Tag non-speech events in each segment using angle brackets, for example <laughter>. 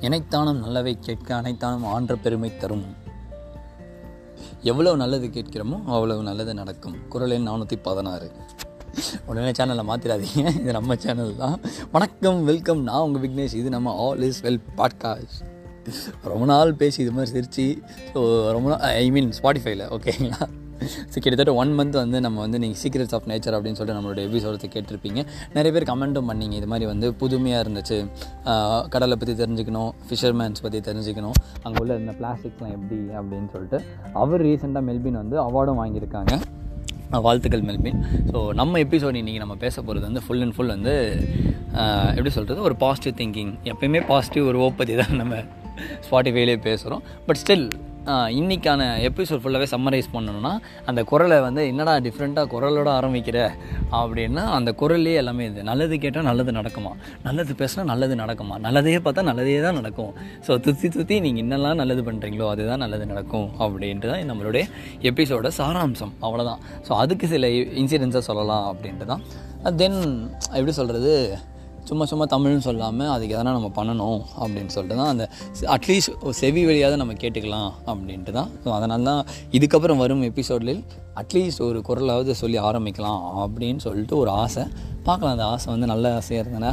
இணைத்தானும் நல்லவை கேட்க அனைத்தானும் ஆன்ற பெருமை தரும். எவ்வளோ நல்லது கேட்கிறோமோ அவ்வளவு நல்லது நடக்கும். குரல் எண் நானூற்றி பதினாறு. உடனே சேனலை மாற்றிடாதீங்க இது நம்ம சேனல் தான். வணக்கம் வெல்கம் நான் உங்கள் விக்னேஷ். இது நம்ம ஆல் இஸ் வெல் பாட்காஸ்ட் ரொம்ப நாள் பேசி இது மாதிரி சிரிச்சு ஸோ ரொம்ப நாள் ஐ மீன் ஸ்பாட்டிஃபைல ஓகேங்களா ஸோ கிட்டத்தட்ட ஒன் மந்த் வந்து நம்ம வந்து நீங்கள் சீக்ரெட்ஸ் ஆஃப் நேச்சர் அப்படின்னு சொல்லிட்டு நம்மளோட எபிசோடத்தை கேட்டிருப்பீங்க. நிறைய பேர் கமெண்ட்டும் பண்ணிங்க. இது மாதிரி வந்து புதுமையாக இருந்துச்சு. கடலை பற்றி தெரிஞ்சுக்கணும் ஃபிஷர்மேன்ஸ் பற்றி தெரிஞ்சுக்கணும். அங்கே உள்ள இந்த பிளாஸ்டிக்ஸ்லாம் எப்படி அப்படின்னு சொல்லிட்டு அவர் ரீசெண்டாக மெல்பின் வந்து அவார்டும் வாங்கியிருக்காங்க. வாழ்த்துக்கள் மெல்பின். ஸோ நம்ம எபிசோட் இன்றைக்கி நம்ம பேச போகிறது வந்து ஃபுல் அண்ட் ஃபுல் வந்து எப்படி சொல்கிறது ஒரு பாசிட்டிவ் திங்கிங் எப்பயுமே பாசிட்டிவ் ஒரு ஓப்பதி தான் நம்ம ஸ்பாட்டிஃபைலே பேசுகிறோம் பட் ஸ்டில் இன்றைக்கான எபிசோட் ஃபுல்லாகவே சம்மரைஸ் பண்ணணும்னா அந்த குரலை வந்து என்னடா டிஃப்ரெண்ட்டாக குரலோட ஆரம்பிக்கிற அப்படின்னா அந்த குரல்லே எல்லாமே இது. நல்லது கேட்டால் நல்லது நடக்குமா? நல்லது பேசினா நல்லது நடக்குமா? நல்லதே பார்த்தா நல்லதே தான் நடக்கும். ஸோ துத்தி துத்தி நீங்கள் என்னெல்லாம் நல்லது பண்ணுறீங்களோ அதுதான் நல்லது நடக்கும் அப்படின்ட்டு தான் நம்மளுடைய எபிசோட சாராம்சம். அவ்வளோதான் ஸோ அதுக்கு சில இன்சிடென்ட்ஸை சொல்லலாம் அப்படின்ட்டு தான். தென் எப்படி சொல்கிறது சும்மா சும்மா தமிழ்னு சொல்லாமல் அதுக்கு எதனா நம்ம பண்ணணும் அப்படின்னு சொல்லிட்டு தான் அந்த அட்லீஸ்ட் செவி வழியாவது நம்ம கேட்டுக்கலாம் அப்படின்ட்டு தான் ஸோ அதனால தான் இதுக்கப்புறம் வரும் எபிசோடில் அட்லீஸ்ட் ஒரு குரலாவது சொல்லி ஆரம்பிக்கலாம் அப்படின்னு சொல்லிட்டு ஒரு ஆசை. பார்க்கலாம் அந்த ஆசை வந்து நல்ல ஆசையாக இருந்தேன்னா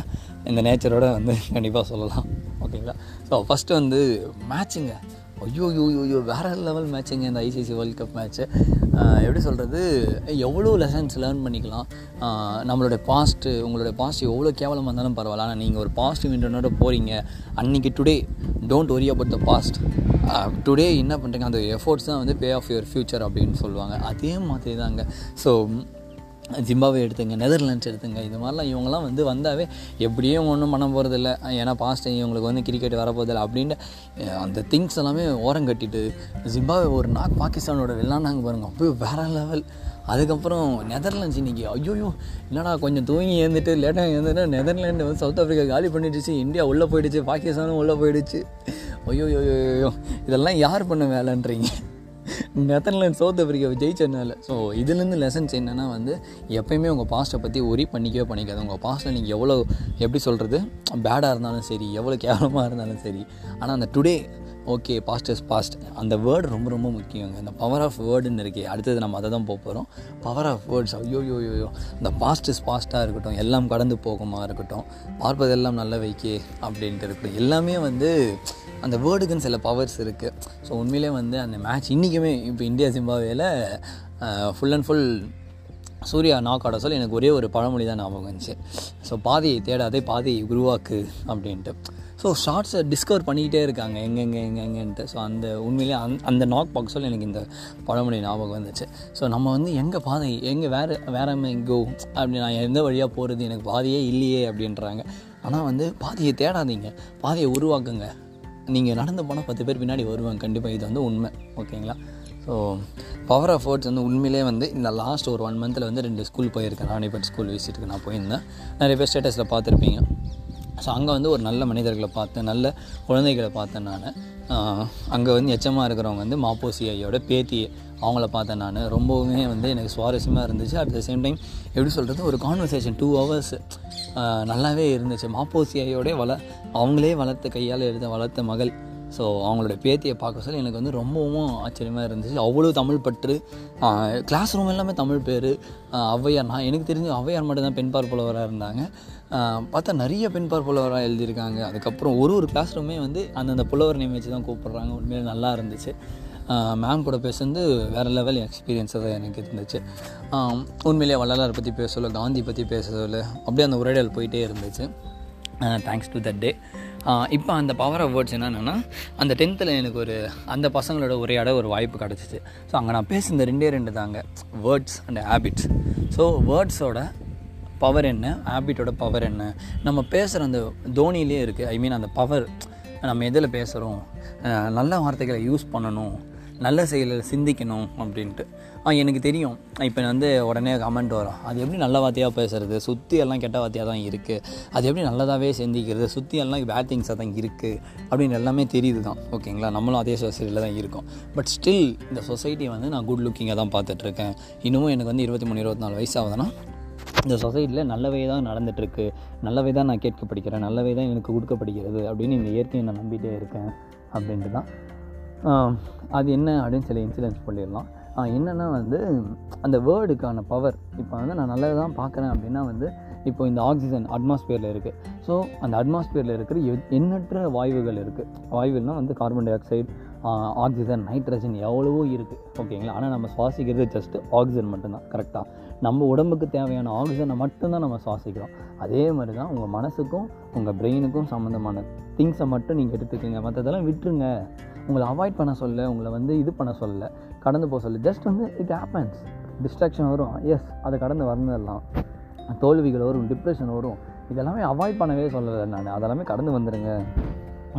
இந்த நேச்சரோட வந்து கண்டிப்பாக சொல்லலாம். ஓகேங்களா? ஸோ ஃபஸ்ட்டு வந்து மேட்சிங்க ஐயோ யோ யோ யோ வேறு லெவல் மேட்சுங்க இந்த ஐசிசி வேர்ல்ட் கப் மேட்ச்சு எப்படி சொல்கிறது எவ்வளோ லெசன்ஸ் லேர்ன் பண்ணிக்கலாம். நம்மளுடைய பாஸ்ட்டு உங்களுடைய பாஸ்ட் எவ்வளோ கேவலமாக இருந்தாலும் பரவாயில்ல. ஆனால் நீங்கள் ஒரு பாசிட்டிவ் இன்டர்னோட போகிறீங்க அன்றைக்கி today don't worry about the past today என்ன பண்ணுறீங்க அந்த எஃபோர்ட்ஸ் தான் வந்து பே ஆஃப் யுவர் ஃப்யூச்சர் அப்படின்னு சொல்லுவாங்க. அதே மாதிரி தாங்க ஸோ ஜிம்பாவே எடுத்துங்க நெதர்லாண்ட்ஸ் எடுத்துங்க இது மாதிரிலாம் இவங்கெல்லாம் வந்து வந்தாவே எப்படியும் ஒன்றும் பண்ண போகிறதில்ல ஏன்னா பாஸ்ட் இவங்களுக்கு வந்து கிரிக்கெட் வரப்போதில்லை அப்படின்ட்டு அந்த திங்ஸ் எல்லாமே ஓரம் கட்டிட்டு ஜிம்பாவே ஒரு நாக் பாகிஸ்தானோட விளாண்டாங்க பாருங்க அப்போயே வேறு லெவல் அதுக்கப்புறம் நெதர்லாண்ட்ஸ் இன்றைக்கி ஐயோயோ என்னடா கொஞ்சம் தூங்கி ஏந்துட்டு லேட்டாக ஏந்துட்டு நெதர்லாண்டு வந்து சவுத் ஆஃப்ரிக்கா காலி பண்ணிடுச்சு இந்தியா உள்ளே போயிடுச்சு பாகிஸ்தானும் உள்ளே போயிடுச்சு. ஐயோ ஐயோ இதெல்லாம் யார் பண்ண வேலைன்றீங்க? நெதர்லாண்ட் சவுத் ஆஃப்ரிக்காவை ஜெயிச்சதுனால. ஸோ இதுலேருந்து லெசன்ஸ் என்னென்னா வந்து எப்பயுமே உங்கள் பாஸ்ட்டை பற்றி ஒரி பண்ணிக்கவே பண்ணிக்காது உங்கள் பாஸ்ட்டில் நீங்கள் எவ்வளோ எப்படி சொல்கிறது பேடாக இருந்தாலும் சரி எவ்வளோ கேவலமாக இருந்தாலும் சரி. ஆனால் அந்த today okay past is past அந்த வேர்டு ரொம்ப ரொம்ப முக்கியங்க. இந்த பவர் ஆஃப் வேர்டுன்னு இருக்கே அடுத்தது நம்ம அதை தான் போக போகிறோம் பவர் ஆஃப் வேர்ட்ஸ் ஐயோ யோ யோ யோ இந்த பாஸ்ட் இஸ் பாஸ்ட்டாக இருக்கட்டும் எல்லாம் கடந்து போகுமா இருக்கட்டும் பார்ப்பதெல்லாம் நல்ல வைக்கே அப்படின்ட்டு இருக்கட்டும். எல்லாமே வந்து அந்த வேர்டுக்குன்னு சில பவர்ஸ் இருக்குது ஸோ உண்மையிலே வந்து அந்த மேட்ச் இன்றைக்குமே இப்போ India சிம்பாவேல full and full Surya knock ஆட சொல்லி எனக்கு ஒரே ஒரு பழமொழி தான் ஞாபகம் வந்துச்சு. ஸோ பாதையை தேடாதே பாதையை உருவாக்கு அப்படின்ட்டு. ஸோ ஷார்ட்ஸை டிஸ்கவர் பண்ணிக்கிட்டே இருக்காங்க. எங்கெங்கே எங்கெங்கன்ட்டு ஸோ அந்த உண்மையிலே அந் அந்த நாக் பாக்ஸில் எனக்கு இந்த பழமொழி ஞாபகம் வந்துச்சு. ஸோ நம்ம வந்து எங்கே பாதை எங்கே வேறு வேற எங்கோ அப்படி நான் எந்த வழியாக போகிறது எனக்கு பாதையே இல்லையே அப்படின்றாங்க. ஆனால் வந்து பாதையை தேடாதீங்க. பாதையை உருவாக்குங்க. நீங்கள் நடந்து போனால் பத்து பேர் பின்னாடி வருவாங்க. கண்டிப்பாக இது வந்து உண்மை. ஓகேங்களா? ஸோ பவர் ஆஃப் வேர்ட்ஸ் வந்து உண்மையிலே வந்து இந்த லாஸ்ட் ஒரு ஒன் மந்தில் வந்து ரெண்டு ஸ்கூல் போயிருக்கேன். ராணிபட் ஸ்கூல் விசிட்டுக்கு நான் போயிருந்தேன். நிறைய பேர் ஸ்டேட்டஸில் பார்த்துருப்பீங்க. ஸோ அங்கே வந்து ஒரு நல்ல மனிதர்களை பார்த்தேன் நல்ல குழந்தைகளை பார்த்தேன் நான். அங்கே வந்து எச்சமாக இருக்கிறவங்க வந்து மாப்போசி ஐயோட பேத்தி அவங்கள பார்த்தேன் நான். ரொம்பவுமே வந்து எனக்கு சுவாரஸ்யமாக இருந்துச்சு. அட் த சேம் டைம் எப்படி சொல்கிறது ஒரு கான்வர்சேஷன் டூ ஹவர்ஸ் நல்லாவே இருந்துச்சு. மாப்போசி ஐயோட வள அவங்களே வளர்த்த கையால் எழுத வளர்த்த மகள். ஸோ அவங்களோட பேத்தியை பார்க்க சொல்லி எனக்கு வந்து ரொம்பவும் ஆச்சரியமாக இருந்துச்சு. அவ்வளோ தமிழ் பற்று. கிளாஸ் ரூம் எல்லாமே தமிழ் பேர். ஔவையார் நான் எனக்கு தெரிஞ்சு ஔவையார் மட்டும்தான் பெண் இருந்தாங்க. பார்த்தா நிறைய பெண் பார்ப்புலவராக எழுதியிருக்காங்க. அதுக்கப்புறம் ஒரு ஒரு கிளாஸ் ரூமே வந்து அந்தந்த புலவர் நேம் வச்சு தான் கூப்பிட்றாங்க. உண்மையிலே நல்லா இருந்துச்சு. மேம் கூட பேசுறது வேறு லெவல் எக்ஸ்பீரியன்ஸாக தான் எனக்கு இருந்துச்சு. உண்மையிலே உண்மையிலேயே வள்ளலார் பற்றி பேசல காந்தி பற்றி பேசல அப்படியே அந்த உரையாடல் போயிட்டே இருந்துச்சு. தேங்க்ஸ் டு தட் டே இப்போ அந்த பவர் ஆஃப் வேர்ட்ஸ் என்னென்னா அந்த டென்த்தில் எனக்கு ஒரு அந்த பசங்களோட உரையாட ஒரு வாய்ப்பு கிடச்சிச்சு. ஸோ அங்கே நான் பேசுனது ரெண்டே ரெண்டு தாங்க. வேர்ட்ஸ் அண்ட் ஹேபிட்ஸ் ஸோ வேர்ட்ஸோட பவர் என்ன? ஹேபிட்டோட பவர் என்ன? நம்ம பேசுகிற அந்த தோனியிலே இருக்குது ஐ மீன் அந்த பவர் நம்ம எதில் பேசுகிறோம் நல்ல வார்த்தைகளை யூஸ் பண்ணணும். நல்ல செயலில் சிந்திக்கணும் அப்படின்ட்டு. எனக்கு தெரியும். இப்போ வந்து உடனே கமெண்ட் வரும். அது எப்படி நல்ல வார்த்தையாக பேசுகிறது சுற்றி எல்லாம் கெட்ட வார்த்தையாக தான் இருக்குது அது எப்படி நல்லதாகவே சிந்திக்கிறது? சுற்றி எல்லாம் பேட் திங்ஸாக தான் இருக்குது அப்படின்னு எல்லாமே தெரியுது தான் ஓகேங்களா? நம்மளும் அதே சொசைட்டியில் தான் இருக்கோம். பட் ஸ்டில் இந்த சொசைட்டி வந்து நான் குட் லுக்கிங்காக தான் பார்த்துட்ருக்கேன். இன்னமும் எனக்கு வந்து இருபத்தி மூணு இருபத்தி நாலு வயசு ஆகுதுன்னா இந்த சொசைட்டியில் நல்லவே தான் நடந்துகிட்ருக்கு நல்லவே தான் நான் கேட்க படிக்கிறேன். நல்லவே தான் எனக்கு கொடுக்கப்படுகிறது அப்படின்னு இந்த இயற்கையை நான் நம்பிட்டே இருக்கேன் அப்படின்ட்டு தான் அது என்ன அப்படின்னு சில இன்சிடென்ட்ஸ் பண்ணிடலாம் என்னென்னா வந்து அந்த வேர்டுக்கான பவர் இப்போ வந்து நான் நல்லது தான் பார்க்குறேன் அப்படின்னா வந்து இப்போ இந்த ஆக்சிஜன் அட்மாஸ்பியரில் இருக்குது ஸோ அந்த அட்மாஸ்பியரில் இருக்கிற எ- எண்ணற்ற வாயுகள் இருக்குது வாயுகள்னால் வந்து carbon dioxide oxygen nitrogen எவ்வளவோ இருக்குது ஓகேங்களா ஆனால் நம்ம சுவாசிக்கிறது ஜஸ்ட்டு ஆக்சிஜன் மட்டும்தான். கரெக்டாக நம்ம உடம்புக்கு தேவையான ஆக்சிஜனை மட்டும்தான் நம்ம சுவாசிக்கிறோம். அதே மாதிரி தான் உங்கள் மனசுக்கும் உங்கள் பிரெயினுக்கும் சம்மந்தமான திங்ஸை மட்டும் நீங்கள் எடுத்துக்கோங்க. மற்றதெல்லாம் விட்டுருங்க. உங்களை அவாய்ட் பண்ண சொல்ல உங்களை வந்து இது பண்ண சொல்ல கடந்து போக சொல்ல. ஜஸ்ட் வந்து இட் ஹேப்பன்ஸ் டிஸ்ட்ராக்ஷன் வரும். எஸ் அதை கடந்து வந்துடலாம். தோல்விகள் வரும் டிப்ரெஷன் வரும். இதெல்லாமே அவாய்ட் பண்ணவே சொல்லலை நான். அதெல்லாமே கடந்து வந்துடுங்க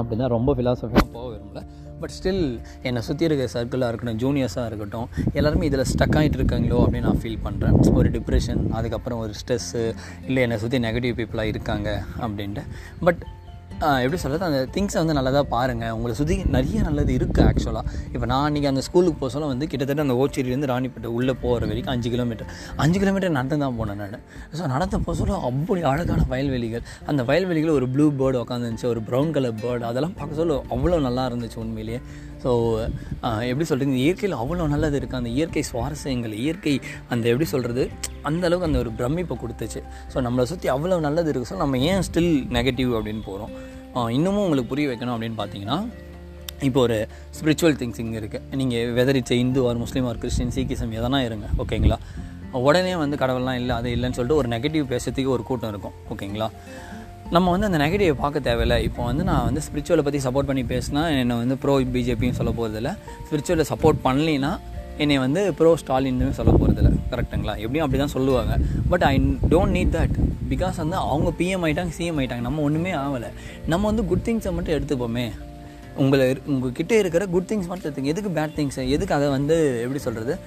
அப்படின்னா ரொம்ப ஃபிலாசபியாக போக விரும்பல. பட் ஸ்டில் என்னை சுற்றி இருக்க சர்க்கிளாக இருக்கட்டும் ஜூனியர்ஸாக இருக்கட்டும் எல்லாருமே இதில் ஸ்டக் ஆகிட்டு இருக்காங்களோ அப்படின்னு நான் ஃபீல் பண்ணுறேன் ஒரு டிப்ரெஷன் அதுக்கப்புறம் ஒரு ஸ்ட்ரெஸ்ஸு இல்லை என்னை சுற்றி நெகட்டிவ் பீப்புளாக இருக்காங்க அப்படின்ட்டு. பட் எப்படி சொல்கிறது அந்த திங்ஸை வந்து நல்லதாக பாருங்கள் உங்களை சுற்றி நிறைய நல்லது இருக்குது ஆக்சுவலாக இப்போ நான் அன்றைக்கி அந்த ஸ்கூலுக்கு போக சொல்ல வந்து கிட்டத்தட்ட அந்த ஓச்சேரியிலேருந்து ராணிப்பேட்டை உள்ளே போகிற வரைக்கும் அஞ்சு கிலோமீட்டர் அஞ்சு கிலோமீட்டர் நடந்து தான் போனேன் நான். ஸோ நடந்த போக சொல்ல அப்படி அழகான வயல்வெளிகள். அந்த வயல்வெளிகள் ஒரு ப்ளூ பேர்டு உட்காந்துருந்துச்சு ஒரு ப்ரௌன் கலர் பேர்டு அதெல்லாம் பார்க்க சொல்ல அவ்வளோ நல்லா இருந்துச்சு உண்மையிலேயே. ஸோ எப்படி சொல்கிறது இந்த இயற்கையில் அவ்வளோ நல்லது இருக்குது அந்த இயற்கை சுவாரஸ்யங்கள் இயற்கை அந்த எப்படி சொல்கிறது அந்த அளவுக்கு அந்த ஒரு பிரமிப்பை கொடுத்துச்சு. ஸோ நம்மளை சுற்றி அவ்வளோ நல்லது இருக்குது ஸோ நம்ம ஏன் ஸ்டில் நெகட்டிவ் அப்படின்னு போகிறோம் இன்னமும் உங்களுக்கு புரிய வைக்கணும் அப்படின்னு பார்த்தீங்கன்னா இப்போ ஒரு ஸ்பிரிச்சுவல் திங்ஸிங் இருக்குது நீங்கள் whether it's Hindu or Muslim or Christian Sikhism எதனா இருங்க ஓகேங்களா உடனே வந்து கடவுள்லாம் இல்லை அது இல்லைன்னு சொல்லிட்டு ஒரு நெகட்டிவ் பேசுறதுக்கு ஒரு கூட்டம் இருக்கும் ஓகேங்களா நம்ம வந்து அந்த நெகட்டிவை பார்க்க தேவையில்லை. இப்போ வந்து நான் வந்து ஸ்பிரிச்சுவலை பற்றி சப்போர்ட் பண்ணி பேசினா என்னை வந்து ப்ரோ பிஜேபின்னு சொல்ல போகிறதில்ல ஸ்பிரிச்சுவலை சப்போர்ட் பண்ணலைன்னா என்னை வந்து ப்ரோ ஸ்டாலின்னு சொல்ல போகிறதில்ல கரெக்டுங்களா எப்படியும் அப்படி தான் சொல்லுவாங்க. But I don't need that because வந்து அவங்க பிஎம் ஆகிட்டாங்க சிஎம் ஆகிட்டாங்க நம்ம ஒன்றுமே ஆகலை. நம்ம வந்து குட் திங்ஸை மட்டும் எடுத்துப்போமே. உங்களை இரு- உங்ககிட்ட இருக்கிற குட் திங்ஸ் மட்டும் எடுத்துங்க. எதுக்கு பேட் திங்ஸ் எதுக்கு அதை வந்து எப்படி சொல்கிறது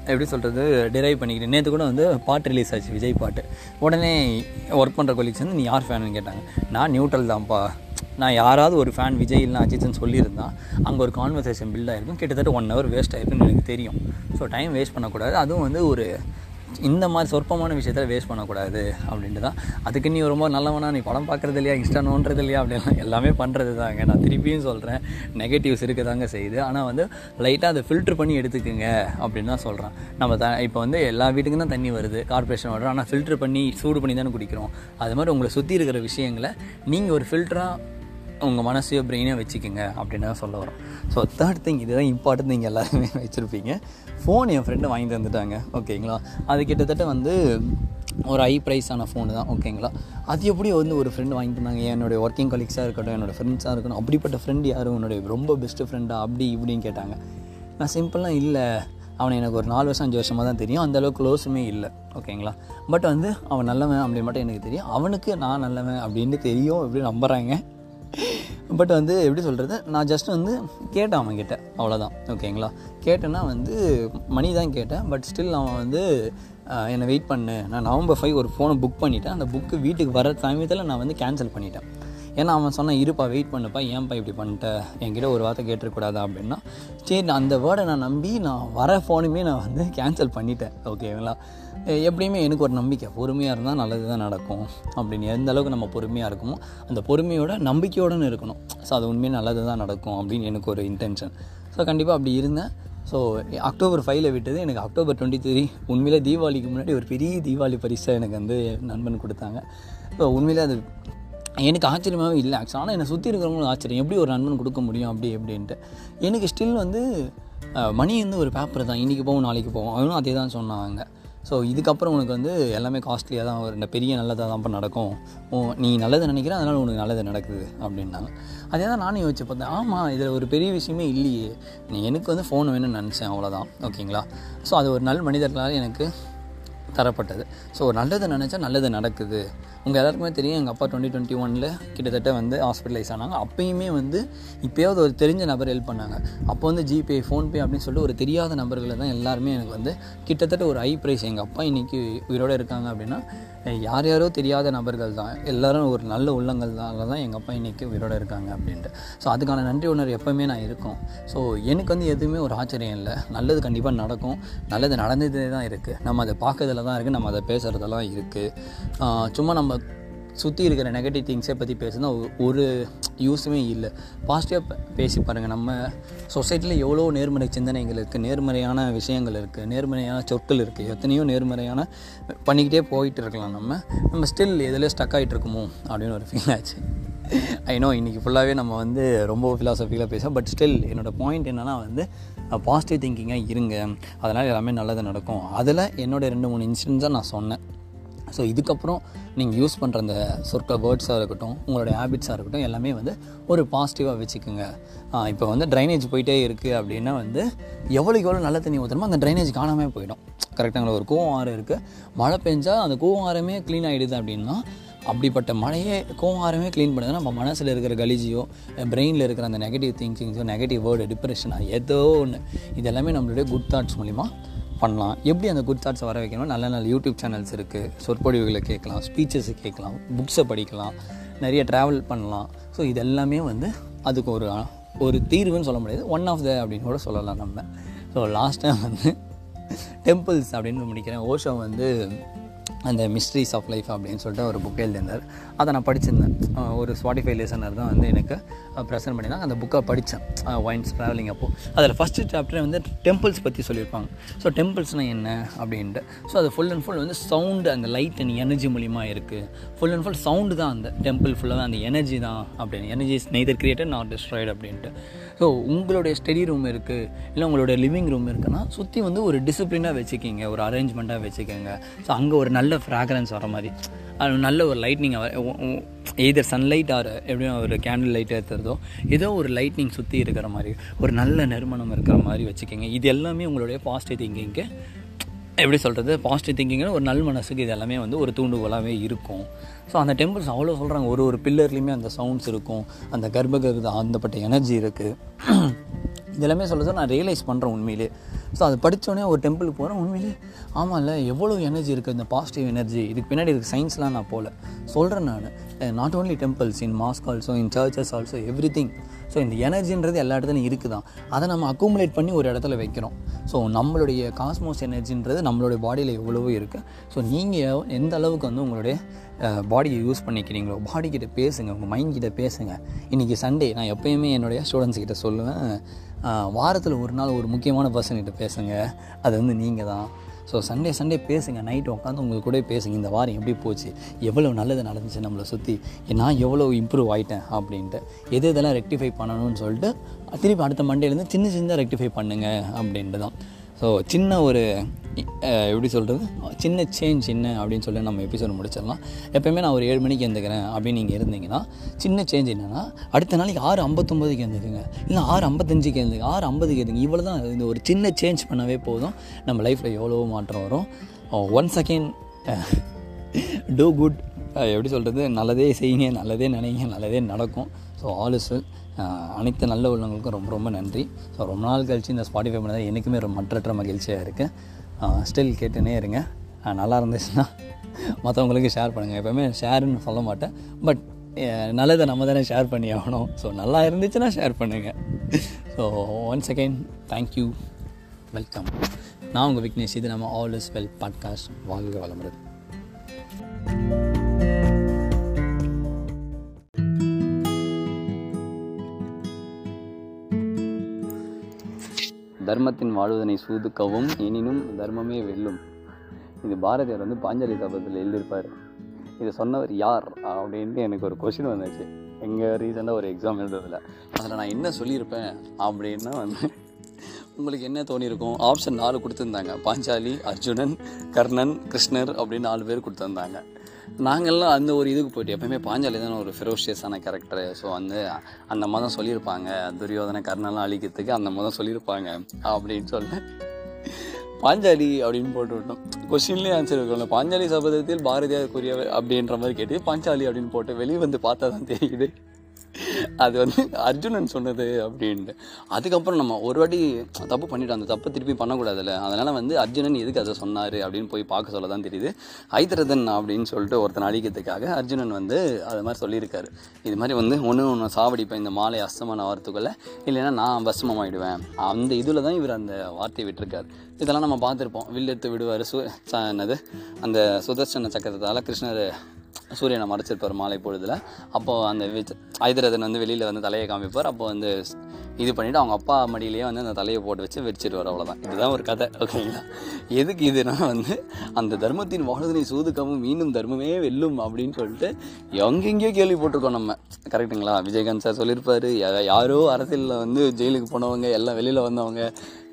எப்படி சொல்கிறது டிரைவ் பண்ணிக்கிட்டு. நேற்று கூட வந்து பாட்டு ரிலீஸ் ஆச்சு விஜய் பாட்டு. உடனே ஒர்க் பண்ணுற கொலீக்ஸ் வந்து நீ யார் ஃபேனுன்னு கேட்டாங்க. நான் நியூட்ரல் தான்ப்பா. நான் யாராவது ஒரு ஃபேன் விஜய் இல்லை அஜித்னு சொல்லியிருந்தால் அங்கே ஒரு கான்வர்சேஷன் பில்ட் ஆகிருக்கும் கிட்டத்தட்ட ஒன் ஹவர் வேஸ்ட் ஆகிருக்குன்னு எனக்கு தெரியும். ஸோ டைம் வேஸ்ட் பண்ணக்கூடாது. அதுவும் வந்து ஒரு இந்த மாதிரி சொற்பமான விஷயத்தில் வேஸ்ட் பண்ணக்கூடாது அப்படின்ட்டு தான். அதுக்கு நீ ரொம்ப நல்லவனா நீ படம் பார்க்குறது இல்லையா இன்ஸ்டா நோன்றது இல்லையா அப்படிலாம் எல்லாமே பண்ணுறது தாங்க நான் திருப்பியும் சொல்கிறேன் நெகட்டிவ்ஸ் இருக்க தாங்க செய்யுது. ஆனால் வந்து லைட்டாக அதை ஃபில்டர் பண்ணி எடுத்துக்கோங்க அப்படின்னு தான் சொல்கிறேன் நம்ம த இப்போ வந்து எல்லா வீட்டுக்கும் தான் தண்ணி வருது கார்பரேஷன் வாட்டர் ஆனால் ஃபில்டர் பண்ணி சூடு பண்ணி தானே குடிக்கிறோம். அது மாதிரி உங்களை சுற்றி இருக்கிற விஷயங்களை நீங்கள் ஒரு ஃபில்டராக உங்கள் மனசையோ பிரெயினோ வச்சுக்கோங்க அப்படின்னு தான் சொல்ல வரோம். ஸோ தேர்ட் திங் இதுதான் இம்பார்ட்டன் நீங்கள் எல்லாருமே <laughs> வச்சுருப்பீங்க. ஃபோன் என் ஃப்ரெண்டு வாங்கி தந்துட்டாங்க. ஓகேங்களா அது கிட்டத்தட்ட வந்து ஒரு ஹை ப்ரைஸான ஃபோனு தான். ஓகேங்களா அது எப்படி வந்து ஒரு ஃப்ரெண்டு வாங்கி தந்தாங்க? என்னுடைய ஒர்க்கிங் கலீக்ஸாக இருக்கட்டும் என்னோடய ஃப்ரெண்ட்ஸாக இருக்கட்டும் அப்படிப்பட்ட ஃப்ரெண்டு யாரும் உன்னுடைய ரொம்ப பெஸ்ட்டு ஃப்ரெண்டாக அப்படி இப்படின்னு கேட்டாங்க. நான் சிம்பிளாக இல்லை. அவனை எனக்கு ஒரு நாலு வருஷம் அஞ்சு வருஷமாக தான் தெரியும். அந்தளவுக்கு க்ளோஸுமே இல்லை. ஓகேங்களா பட் வந்து அவன் நல்லவன் அப்படி மட்டும் எனக்கு தெரியும். அவனுக்கு நான் நல்லவன் அப்படின்னு தெரியும். இப்படி நம்புகிறாங்க பட் வந்து எப்படி சொல்கிறது நான் ஜஸ்ட் வந்து கேட்டேன் அவன் கிட்ட அவ்வளோதான் ஓகேங்களா கேட்டேன்னா வந்து மணி தான் கேட்டேன். பட் ஸ்டில் அவன் வந்து என்னை வெயிட் பண்ணு. நான் நவம்பர் ஃபைவ் ஒரு ஃபோனை புக் பண்ணிட்டேன். அந்த புக்கு வீட்டுக்கு வர சமயத்தில் நான் வந்து கேன்சல் பண்ணிட்டேன். ஏன்னா அவன் சொன்னான் இருப்பா வெயிட் பண்ணுப்பா. ஏன்ப்பா இப்படி பண்ணிட்ட? என்கிட்ட ஒரு வார்த்தை கேட்டிருக்கூடாதா அப்படின்னா சரி நான் அந்த வேர்டை நான் நம்பி நான் வர ஃபோனுமே நான் வந்து கேன்சல் பண்ணிட்டேன். ஓகேங்களா எப்படியுமே எனக்கு ஒரு நம்பிக்கை. பொறுமையாக இருந்தால் நல்லது தான் நடக்கும். அப்படின்னு எந்த அளவுக்கு நம்ம பொறுமையாக இருக்குமோ அந்த பொறுமையோட நம்பிக்கையோடன்னு இருக்கணும். ஸோ அது உண்மையாக நல்லது தான் நடக்கும் அப்படின்னு எனக்கு ஒரு இன்டென்ஷன் ஸோ கண்டிப்பாக அப்படி இருந்தேன். ஸோ அக்டோபர் ஃபைவ்ல விட்டது. எனக்கு அக்டோபர் டுவெண்ட்டி த்ரீ உண்மையிலே தீபாவளிக்கு முன்னாடி ஒரு பெரிய தீபாவளி பரிசாக எனக்கு வந்து நண்பன் கொடுத்தாங்க. ஸோ உண்மையிலே அது எனக்கு ஆச்சரியமாகவே இல்லை. ஆக்சுவலாக ஆனால் என்னை சுற்றி இருக்கிறவங்களும் ஆச்சரியம். எப்படி ஒரு நண்பன் கொடுக்க முடியும்? அப்படி எப்படின்ட்டு எனக்கு ஸ்டில் வந்து மணி வந்து ஒரு பேப்பர் தான். இன்றைக்கி போவோம் நாளைக்கு போவோம். அவனும் அதே தான் சொன்னாங்க. ஸோ இதுக்கப்புறம் உனக்கு வந்து எல்லாமே காஸ்ட்லியாக தான் ஒரு பெரிய நல்லதாக தான் நடக்கும். ஓ நீ நல்லது நினைக்கிற அதனால் உனக்கு நல்லது நடக்குது அப்படின்னாங்க. அதே தான் நானும் யோசிச்சு பார்த்தேன். ஆமாம் இதில் ஒரு பெரிய விஷயமே இல்லையே. நீ எனக்கு வந்து ஃபோன் வேணும்னு நினச்சேன் அவ்வளோதான் ஓகேங்களா ஸோ அது ஒரு நல் மனிதர்களால் எனக்கு தரப்பட்டது. ஸோ நல்லது நினச்சா நல்லது நடக்குது. உங்கள் எல்லாருக்குமே தெரியும் எங்கள் அப்பா டுவெண்ட்டி டுவெண்ட்டி ஒனில் கிட்டத்தட்ட வந்து ஹாஸ்பிட்டலைஸ் ஆனாங்க. அப்பயுமே வந்து இப்போயாவது ஒரு தெரிஞ்ச நபர் ஹெல்ப் பண்ணாங்க. அப்போ வந்து ஜிபே ஃபோன்பே அப்படின்னு சொல்லிட்டு ஒரு தெரியாத நபர்களை தான் எல்லாருமே எனக்கு வந்து கிட்டத்தட்ட ஒரு ஹை ப்ரைஸ் எங்கள் அப்பா இன்றைக்கி உயிரோடு இருக்காங்க அப்படின்னா யார் யாரோ தெரியாத நபர்கள் தான். எல்லோரும் ஒரு நல்ல உள்ளங்கள் தான். தான் எங்கள் அப்பா இன்றைக்கி உயிரோடு இருக்காங்க அப்படின்ட்டு. ஸோ அதுக்கான நன்றி உணர்வு எப்போவுமே நான் இருக்கும். ஸோ எனக்கு வந்து எதுவுமே ஒரு ஆச்சரியம் இல்லை. நல்லது கண்டிப்பாக நடக்கும். நல்லது நடந்ததே தான் இருக்குது நம்ம அதை பார்க்கறதுல தான் இருக்குது நம்ம அதை பேசுகிறதெல்லாம் இருக்குது சும்மா நம்ம சுற்றி இருக்கிற நெகட்டிவ் திங்ஸை பற்றி பேசுனா ஒரு யூஸுமே இல்லை. பாசிட்டிவாக பேசி பாருங்கள் நம்ம சொசைட்டியில் எவ்வளோ நேர்மறை சிந்தனைகள் இருக்குது நேர்மறையான விஷயங்கள் இருக்குது நேர்மறையான சொற்கள் இருக்குது எத்தனையோ நேர்மறையான பண்ணிக்கிட்டே போயிட்டு இருக்கலாம் நம்ம. நம்ம ஸ்டில் எதில் ஸ்டக் ஆகிட்டு இருக்குமோ அப்படின்னு ஒரு ஃபீல் ஆச்சு. ஐ நோ இன்றைக்கி ஃபுல்லாகவே நம்ம வந்து ரொம்ப ஃபிலாசபிக்கலாக பேச பட் ஸ்டில் என்னோடய பாயிண்ட் என்னென்னா வந்து பாசிட்டிவ் திங்கிங்காக இருங்க. அதனால் எல்லாமே நல்லது நடக்கும். அதில் என்னோட ரெண்டு மூணு இன்சிடென்ட்ஸாக நான் சொன்னேன். ஸோ இதுக்கப்புறம் நீங்கள் யூஸ் பண்ணுற அந்த சொற்கள் வேர்ட்ஸாக இருக்கட்டும் உங்களுடைய ஹேபிட்ஸாக இருக்கட்டும் எல்லாமே வந்து ஒரு பாசிட்டிவாக வச்சுக்கோங்க. இப்போ வந்து ட்ரைனேஜ் போயிட்டே இருக்குது அப்படின்னா வந்து எவ்வளோக்கு எவ்வளோ நல்ல தண்ணி ஊற்றுறமோ அந்த ட்ரைனேஜ் காணாமல் போயிடும். கரெக்டாங்களா ஒரு கோவம் ஆறு இருக்குது மழை பெஞ்சால் அந்த கோவம் ஆறுமே க்ளீன் ஆகிடுது அப்படின்னா அப்படிப்பட்ட மழையே கோவம் க்ளீன் பண்ணுதுன்னா நம்ம மனசில் இருக்கிற கலிஜியோ பிரெயினில் இருக்கிற அந்த நெகட்டிவ் திங்கிங்ஸோ நெகட்டிவ் வேர்டு டிப்ரெஷனாக ஏதோ ஒன்று இதெல்லாமே நம்மளுடைய குட் தாட்ஸ் மூலிமா பண்ணலாம். எப்படி அந்த குட் தாட்ஸை வர வைக்கணும் நல்ல நல்ல யூடியூப் சேனல்ஸ் இருக்குது சொற்பொழிவுகளை கேட்கலாம் ஸ்பீச்சஸ் கேட்கலாம் புக்ஸை படிக்கலாம் நிறைய ட்ராவல் பண்ணலாம். ஸோ இது எல்லாமே வந்து அதுக்கு ஒரு ஒரு தீர்வுன்னு சொல்ல முடியாது. ஒன் ஆஃப் த அப்படின்னு கூட சொல்லலாம் நம்ம. ஸோ லாஸ்ட் டைம் வந்து டெம்பிள்ஸ் அப்படின்னு முடிக்கிறேன் ஓஷோ வந்து அந்த மிஸ்ட்ரிஸ் ஆஃப் லைஃப் அப்படின்னு சொல்லிட்டு ஒரு புக் எழுதியிருந்தார். அதை நான் படிச்சிருந்தேன். ஒரு ஸ்பாட்டிஃபை லிசனர் தான் வந்து எனக்கு ப்ரெசென்ட் பண்ணியிருந்தாங்க. அந்த புக்கை படித்தேன். ஒயின்ஸ் ட்ராவலிங் அப்போது அதில் ஃபஸ்ட்டு சாப்டர் வந்து டெம்பிள்ஸ் பற்றி சொல்லியிருப்பாங்க. ஸோ டெம்பிள்ஸ்னால் என்ன அப்படின்ட்டு. ஸோ அது ஃபுல் அண்ட் ஃபுல் வந்து சவுண்டு அந்த லைட் அண்ட் எனர்ஜி மூலிமா இருக்குது ஃபுல் அண்ட் ஃபுல் சவுண்டு தான் அந்த டெம்பிள் ஃபுல்லாக அந்த எனர்ஜி தான் அப்படின்னு. Energy is neither created not destroyed அப்படின்ட்டு. ஸோ உங்களுடைய ஸ்டடி ரூம் இருக்குது இல்லை உங்களுடைய லிவிங் ரூம் இருக்குன்னா சுற்றி வந்து ஒரு டிசிப்ளினாக வச்சுக்கிங்க ஒரு அரேஞ்ச்மெண்ட்டாக வச்சுக்கோங்க. ஸோ அங்கே ஒரு நல்ல ஃப்ராக்ரன்ஸ் வர மாதிரி. அது நல்ல ஒரு லைட்னிங் எய்தர் சன்லைட் ஆர் எப்படியும் ஒரு கேண்டில் லைட் ஏற்றுறதோ ஏதோ ஒரு லைட்னிங் சுற்றி இருக்கிற மாதிரி ஒரு நல்ல நறுமணம் இருக்கிற மாதிரி வச்சுக்கோங்க. இது எல்லாமே உங்களுடைய பாசிட்டிவ் திங்கிங்க்கு எப்படி சொல்கிறது பாசிட்டிவ் திங்கிங்னு ஒரு நல் மனசுக்கு இது எல்லாமே வந்து ஒரு தூண்டுகோலாகவே இருக்கும். ஸோ அந்த டெம்பிள்ஸ் அவ்வளோ சொல்கிறாங்க ஒரு ஒரு பில்லர்லேயுமே அந்த சவுண்ட்ஸ் இருக்கும். அந்த கர்ப்பகிரத அந்தப்பட்ட எனர்ஜி இருக்குது இதெல்லாமே சொல்ல சொல்ல நான் ரியலைஸ் பண்ணுறேன் உண்மையிலே. ஸோ அது படித்தோடனே ஒரு டெம்பிளுக்கு போகிறேன் உண்மையிலே. ஆமாம் இல்லை எவ்வளோ எனர்ஜி இருக்குது இந்த பாசிட்டிவ் எனர்ஜி இதுக்கு பின்னாடி இருக்குது சயின்ஸ்லாம் நான் போகல. சொல்கிறேன் நான் not only temples in mosque also in churches also everything so இந்த எனர்ஜின்றது எல்லா இடத்துலையும் இருக்குது தான் அதை நம்ம அக்குமுலேட் பண்ணி ஒரு இடத்துல வைக்கிறோம். ஸோ நம்மளுடைய காஸ்மோஸ் எனர்ஜின்றது நம்மளுடைய பாடியில் எவ்வளவோ இருக்குது ஸோ நீங்கள் எந்த அளவுக்கு வந்து உங்களுடைய eh, பாடியை யூஸ் பண்ணிக்கிறீங்களோ பாடி பேசுங்க உங்கள் மைண்ட் கிட்ட பேசுங்க. இன்றைக்கி சண்டே நான் எப்போயுமே என்னுடைய ஸ்டூடெண்ட்ஸ் கிட்ட சொல்லுவேன் வாரத்தில் ஒரு நாள் ஒரு முக்கியமான பர்சன்கிட்ட பேசுங்க. அது வந்து நீங்கள் தான் ஸோ சண்டே சண்டே பேசுங்க. நைட்டு உட்காந்து உங்களுக்கு கூட பேசுங்க. இந்த வாரம் எப்படி போச்சு? எவ்வளோ நல்லது நடந்துச்சு நம்மளை சுற்றி நான் எவ்வளோ இம்ப்ரூவ் ஆகிட்டேன் அப்படின்ட்டு. எது இதெல்லாம் ரெக்டிஃபை பண்ணணும்னு சொல்லிட்டு திருப்பி அடுத்த மண்டேலேருந்து சின்ன சின்னதாக ரெக்டிஃபை பண்ணுங்க அப்படின்ட்டு தான் ஸோ சின்ன ஒரு எப்படி சொல்கிறது சின்ன சேஞ்ச் என்ன அப்படின்னு சொல்லி நம்ம எபிசோட் முடிச்சிடலாம். எப்போயுமே நான் ஒரு ஏழு மணிக்கு எழுந்துக்கிறேன் அப்படின்னு நீங்கள் இருந்தீங்கன்னா சின்ன சேஞ்ச் என்னென்னா அடுத்த நாளைக்கு ஆறு ஐம்பத்தொம்போதுக்கு எழுந்துக்குங்க. இல்லை ஆறு ஐம்பத்தஞ்சுக்கு எழுந்துங்க ஆறு ஐம்பதுக்கு எழுதுங்க இவ்வளோ தான் இந்த ஒரு சின்ன சேஞ்ச் பண்ணவே போதும். நம்ம லைஃப்பில் எவ்வளோ மாற்றம் வரும். ஒன் செகண்ட் டூ குட் எப்படி சொல்கிறது நல்லதே செய்யுங்க நல்லதே நினைங்க நல்லதே நடக்கும். ஸோ ஆல் இஸ் வெல் அனைத்து நல்ல உள்ளவங்களுக்கும் ரொம்ப ரொம்ப நன்றி. ஸோ ரொம்ப நாள் கழிச்சு இந்த ஸ்பாட்டிஃபை பண்ணது எனக்குமே ரொம்ப மற்றற்ற மகிழ்ச்சியாக இருக்குது ஸ்டில் கேட்டுனே இருங்க. நல்லா இருந்துச்சுன்னா மற்றவங்களுக்கு ஷேர் பண்ணுங்கள் எப்போவுமே ஷேருன்னு சொல்ல மாட்டேன். பட் நல்லதை நம்ம தானே ஷேர் பண்ணி ஆகணும். ஸோ நல்லா இருந்துச்சுன்னா ஷேர் பண்ணுங்கள் so one second thank you welcome நான் உங்கள் விக்னேஷ். இது நம்ம ஆல் இஸ் வெல் பாட்காஸ்ட் வாழ்க வளமுடன். தர்மத்தின் வாழ்வதனை சூதுக்கவும் எனினும் தர்மமே வெல்லும். இது பாரதியார் வந்து பாஞ்சாலி தபத்தில் எழுதியிருப்பார். இதை சொன்னவர் யார்? அப்படின்ட்டு எனக்கு ஒரு கொஷின் வந்துச்சு. எங்கள் ரீசெண்டாக ஒரு எக்ஸாம் எழுதுறதில்ல அதில் நான் என்ன சொல்லியிருப்பேன் அப்படின்னா வந்து உங்களுக்கு என்ன தோணியிருக்கும்? ஆப்ஷன் நாலு கொடுத்துருந்தாங்க. பாஞ்சாலி அர்ஜுனன் கர்ணன் கிருஷ்ணர் அப்படின்னு நாலு பேர் கொடுத்துருந்தாங்க. நாங்கள்லாம் அந்த ஒரு இதுக்கு போயிட்டு எப்பயுமே பாஞ்சாலி தானே ஒரு ஃபெரோஷியஸான கேரக்டரு ஸோ வந்து அந்த மதம் சொல்லியிருப்பாங்க. துரியோதன கர்ணெல்லாம் அழிக்கிறதுக்கு அந்த மதம் சொல்லியிருப்பாங்க அப்படின்னு சொல்லிட்டு பாஞ்சாலி அப்படின்னு போட்டு விட்டோம். கொஸ்டின்லேயே ஆன்சர் இருக்கல பாஞ்சாலி சபதத்தில் பாரதியார் கூறியவர் அப்படின்ற மாதிரி கேட்டு பாஞ்சாலி அப்படின்னு போட்டு வெளியே வந்து பார்த்தா தான் தெரியுது. அது வந்து அர்ஜுனன் சொன்னது அப்படின்ட்டு. அதுக்கப்புறம் நம்ம ஒரு வாட்டி தப்பு பண்ணிட்டோம். அந்த தப்பு திருப்பி பண்ணக்கூடாதுல்ல. அதனால் வந்து அர்ஜுனன் எதுக்கு அதை சொன்னார் அப்படின்னு போய் பார்க்க சொல்ல தான் தெரியுது. ஐதரதன் அப்படின்னு சொல்லிட்டு ஒருத்தன் அழிக்கிறதுக்காக அர்ஜுனன் வந்து அது மாதிரி சொல்லியிருக்காரு. இது மாதிரி வந்து ஒன்று ஒன்று சாவடிப்பேன். இந்த மாலை அஸ்தமான வார்த்தைக்குள்ளே. இல்லைன்னா நான் பஸ்மமாயிடுவேன். அந்த இதில் தான் இவர் அந்த வார்த்தையை விட்டுருக்கார். இதெல்லாம் நம்ம பார்த்துருப்போம். வில்லெடுத்து விடுவார். சு ச- என்னது? அந்த சுதர்சன சக்கரத்தால் கிருஷ்ணர் சூரியனை மறைச்சிருப்பார் மாலை பொழுதில். அப்போது அந்த ஐதரதன் வந்து வெளியில் வந்து தலையை காமிப்பார். அப்போ வந்து இது பண்ணிவிட்டு அவங்க அப்பா மடியிலேயே வந்து அந்த தலையை போட்டு வச்சு வெடிச்சிடுவார் அவ்வளோதான் இதுதான் ஒரு கதை ஓகேங்களா எதுக்கு இதுனா வந்து அந்த தர்மத்தின் வாழ்தனை சூதுக்கமும் மீண்டும் தர்மமே வெல்லும் அப்படின்னு சொல்லிட்டு எங்கெங்கேயோ கேள்விப்பட்டிருக்கோம் நம்ம. கரெக்டுங்களா விஜயகாந்த் சார் சொல்லியிருப்பார். யாரோ அரசியலில் வந்து ஜெயிலுக்கு போனவங்க எல்லாம் வெளியில் வந்தவங்க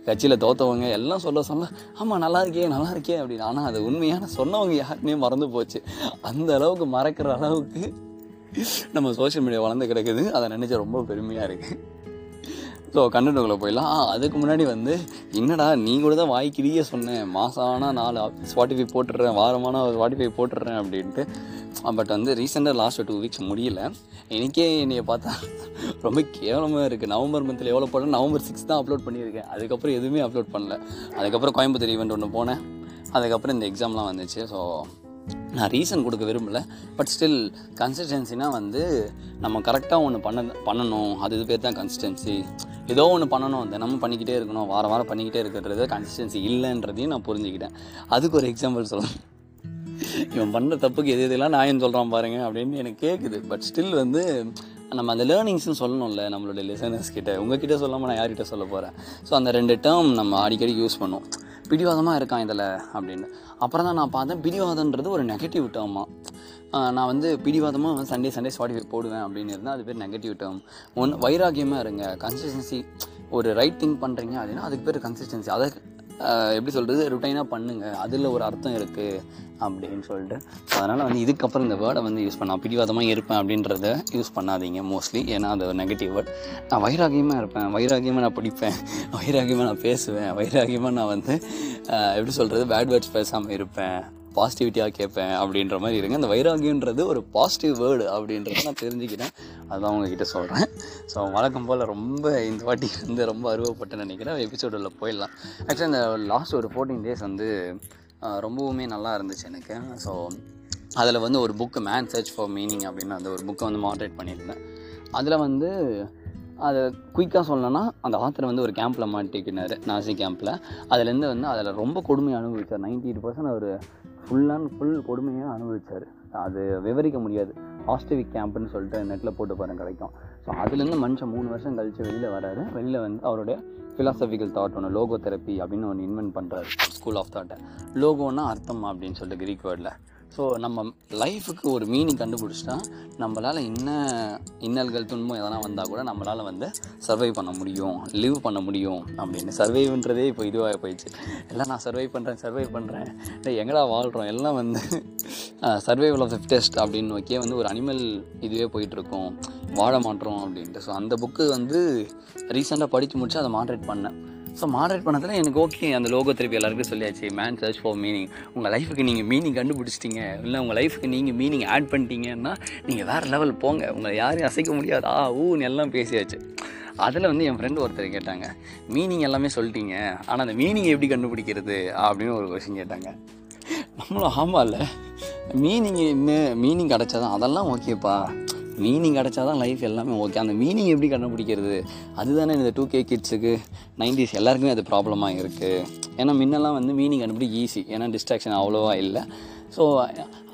கட்சியில் தோத்தவங்க எல்லாம் சொல்ல சொல்ல ஆமாம் நல்லா இருக்கே நல்லா இருக்கே அப்படின்னு. ஆனால் அது உண்மையான சொன்னவங்க யாருன்னே மறந்து போச்சு. அந்த அளவுக்கு மறக்கிற அளவுக்கு நம்ம சோஷியல் மீடியா வளர்ந்து கிடக்குது. அதை நினச்ச ரொம்ப பெருமையாக இருக்குது ஸோ கண்டென்ட்டுக்குள்ளே போயிடலாம். அதுக்கு முன்னாடி வந்து என்னடா நீ கூட தான் வாய்க்கிறியே சொன்னேன். மாதம் ஆனால் நாலு ஸ்பாட்டிஃபை போட்டுடுறேன் வாரமான ஸ்பாட்டிஃபை போட்டுடுறேன் அப்படின்ட்டு. பட் வந்து ரீசெண்டாக லாஸ்ட் டூ வீக்ஸ் முடியல. எனக்கே என்னைய பார்த்தா ரொம்ப கேவலமாக இருக்குது நவம்பர் மந்தில் எவ்வளோ போட்டேன் நவம்பர் சிக்ஸ் தான் அப்லோட் பண்ணியிருக்கேன். அதுக்கப்புறம் எதுவுமே அப்லோட் பண்ணல. அதுக்கப்புறம் கோயம்புத்தூர் ஈவெண்ட் ஒன்று போனேன். அதுக்கப்புறம் இந்த எக்ஸாம்லாம் வந்துச்சு. ஸோ நான் ரீசன் கொடுக்க விரும்பல. பட் ஸ்டில் கன்சிஸ்டன்சினா வந்து நம்ம கரெக்டாக ஒன்று பண்ண பண்ணணும். அது இது பேர் தான் கன்சிஸ்டன்சி ஏதோ ஒன்று பண்ணணும். தினமும் பண்ணிக்கிட்டே இருக்கணும். வாரம் வாரம் பண்ணிக்கிட்டே இருக்கிறது கன்சிஸ்டன்சி இல்லைன்றதையும் நான் புரிஞ்சுக்கிட்டேன். அதுக்கு ஒரு எக்ஸாம்பிள் சொல்லணும் இவன் பண்ணுற தப்புக்கு எது எதுலாம் நான் சொல்கிறான் பாருங்க அப்படின்னு எனக்கு கேட்குது பட் ஸ்டில் வந்து நம்ம அந்த லேர்னிங்ஸ்னு சொல்லணும்ல நம்மளுடைய லிசனர்ஸ் கிட்ட. உங்ககிட்ட சொல்லாமல் நான் யார்கிட்ட சொல்ல போகிறேன் ஸோ அந்த ரெண்டு டேர்ம் நம்ம அடிக்கடி யூஸ் பண்ணோம் பிடிவாதமாக இருக்கான் இதில் அப்படின்னு. அப்புறம் தான் நான் பார்த்தேன் பிடிவாதன்றது ஒரு நெகட்டிவ் டேர்மாக நான் வந்து பிடிவாதமாக வந்து சண்டே சண்டே ஸ்பாட்டிஃபை போடுவேன் அப்படின்னு இருந்தால் அது பேர் நெகட்டிவ் டேர்ம் ஒன்று வைராகியமாக இருங்க. கன்சிஸ்டன்சி ஒரு ரைட் திங்க் பண்ணுறீங்க அப்படின்னா அதுக்கு பேர் கன்சிஸ்டன்சி அதை எப்படி சொல்கிறது ருட்டைனாக பண்ணுங்கள் அதில் ஒரு அர்த்தம் இருக்குது அப்படின்னு சொல்லிட்டு. அதனால் வந்து இதுக்கப்புறம் இந்த வேர்டை வந்து யூஸ் பண்ண பிடிவாதமாக இருப்பேன் அப்படின்றத யூஸ் பண்ணாதீங்க மோஸ்ட்லி ஏன்னா அது ஒரு நெகட்டிவ் வேர்ட் நான் வைராகியமாக இருப்பேன். வைராகியமாக நான் படிப்பேன். வைராகியமாக நான் பேசுவேன். வைராகியமாக நான் வந்து எப்படி சொல்கிறது பேட் வேர்ட்ஸ் பேசாமல் இருப்பேன். பாசிட்டிவிட்டியாக கேட்பேன் அப்படின்ற மாதிரி இருங்க. அந்த வைராகியன்றது ஒரு பாசிட்டிவ் வேர்டு அப்படின்றத நான் தெரிஞ்சுக்கிறேன். அதுதான் உங்ககிட்ட சொல்கிறேன் ஸோ வழக்கம் போல் ரொம்ப இந்த வாட்டி வந்து ரொம்ப அருவப்பட்டு நினைக்கிறேன். எபிசோடில் போயிடலாம். ஆக்சுவலாக இந்த லாஸ்ட் ஒரு ஃபோர்டீன் டேஸ் வந்து ரொம்பவுமே நல்லா இருந்துச்சு எனக்கு. ஸோ அதில் வந்து ஒரு book man search for meaning அப்படின்னு அந்த ஒரு புக்கை வந்து மாட்ரேட் பண்ணியிருந்தேன். அதில் வந்து அதை குயிக்காக சொல்லணும்னா அந்த ஆத்தர் வந்து ஒரு கேம்பில் மாட்டிக்கினார். நாசி கேம்பில் அதுலேருந்து வந்து அதில் ரொம்ப கொடுமையை அனுபவிச்சார். நைன்டி எயிட் பர்சன்ட் அவர் ஃபுல் அண்ட் ஃபுல் கொடுமையாக அனுபவித்தார் அது விவரிக்க முடியாது. ஆஸ்டிவிக் கேம்ப்னு சொல்லிட்டு நெட்டில் போட்டு பாருங்க கிடைக்கும். ஸோ அதுலேருந்து மனுஷன் மூணு வருஷம் கழித்து வெளியில் வராரு. வெளியில் வந்து அவருடைய ஃபிலாசபிக்கல் தாட் ஒன்று லோகோ தெரப்பி அப்படின்னு ஒன்று இன்வென்ட் பண்ணுறாரு ஸ்கூல் ஆஃப் தாட்டை லோகோன்னா அர்த்தம் அப்படின்னு சொல்லிட்டு கிரீக் வேர்டில் ஸோ நம்ம லைஃபுக்கு ஒரு மீனிங் கண்டுபிடிச்சிட்டா நம்மளால் என்ன இன்னல்கள் துன்பம் எதனா வந்தால் கூட நம்மளால் வந்து சர்வை பண்ண முடியும் லிவ் பண்ண முடியும் அப்படின்னு. சர்வைவ்ன்றதே இப்போ இதுவாக போயிடுச்சு. எல்லாம் நான் சர்வை பண்ணுறேன் சர்வை பண்ணுறேன் இல்லை எங்கடா வாழ்கிறோம் எல்லாம் வந்து சர்வைவல் ஆஃப் த டெஸ்ட் அப்படின்னு நோக்கியே வந்து ஒரு அனிமல் இதுவே போயிட்டுருக்கோம். வாழ மாட்டோம் அப்படின்ட்டு. ஸோ அந்த புக்கு வந்து ரீசெண்டாக படித்து முடிச்சு அதை மாட்ரேட் பண்ணேன். ஸோ மாடரேட் பண்ணதில் எனக்கு ஓகே அந்த லோகோ திருப்பி எல்லாருக்கும் சொல்லியாச்சு மேன் சர்ச் ஃபார் மீனிங் உங்கள் லைஃபுக்கு நீங்கள் மீனிங் கண்டுபிடிச்சிட்டீங்க. இல்லை உங்கள் லைஃபுக்கு நீங்கள் மீனிங் ஆட் பண்ணிட்டீங்கன்னா நீங்கள் வேறு லெவல் போங்க. உங்களை யாரையும் அசைக்க முடியாது. ஆ ஊன்னு எல்லாம் பேசியாச்சு. அதில் வந்து என் ஃப்ரெண்டு ஒருத்தர் கேட்டாங்க மீனிங் எல்லாமே சொல்லிட்டீங்க. ஆனால் அந்த மீனிங் எப்படி கண்டுபிடிக்கிறது? அப்படின்னு ஒரு கொஷின் கேட்டாங்க. நம்மளும் ஆமாம் இல்லை மீனிங் என்ன மீனிங் கிடச்சாதான் அதெல்லாம் ஓகேப்பா மீனிங் கிடச்சாதான் லைஃப் எல்லாமே ஓகே அந்த மீனிங் எப்படி கண்டுபிடிக்கிறது? அதுதானே இந்த டூ கே கிட்ஸுக்கு நைன்டிஸ் எல்லாருக்குமே அது ப்ராப்ளமாக இருக்குது ஏன்னா முன்னெல்லாம் வந்து மீனிங் கண்டுபிடி ஈஸி ஏன்னா டிஸ்ட்ராக்ஷன் அவ்வளோவா இல்லை. ஸோ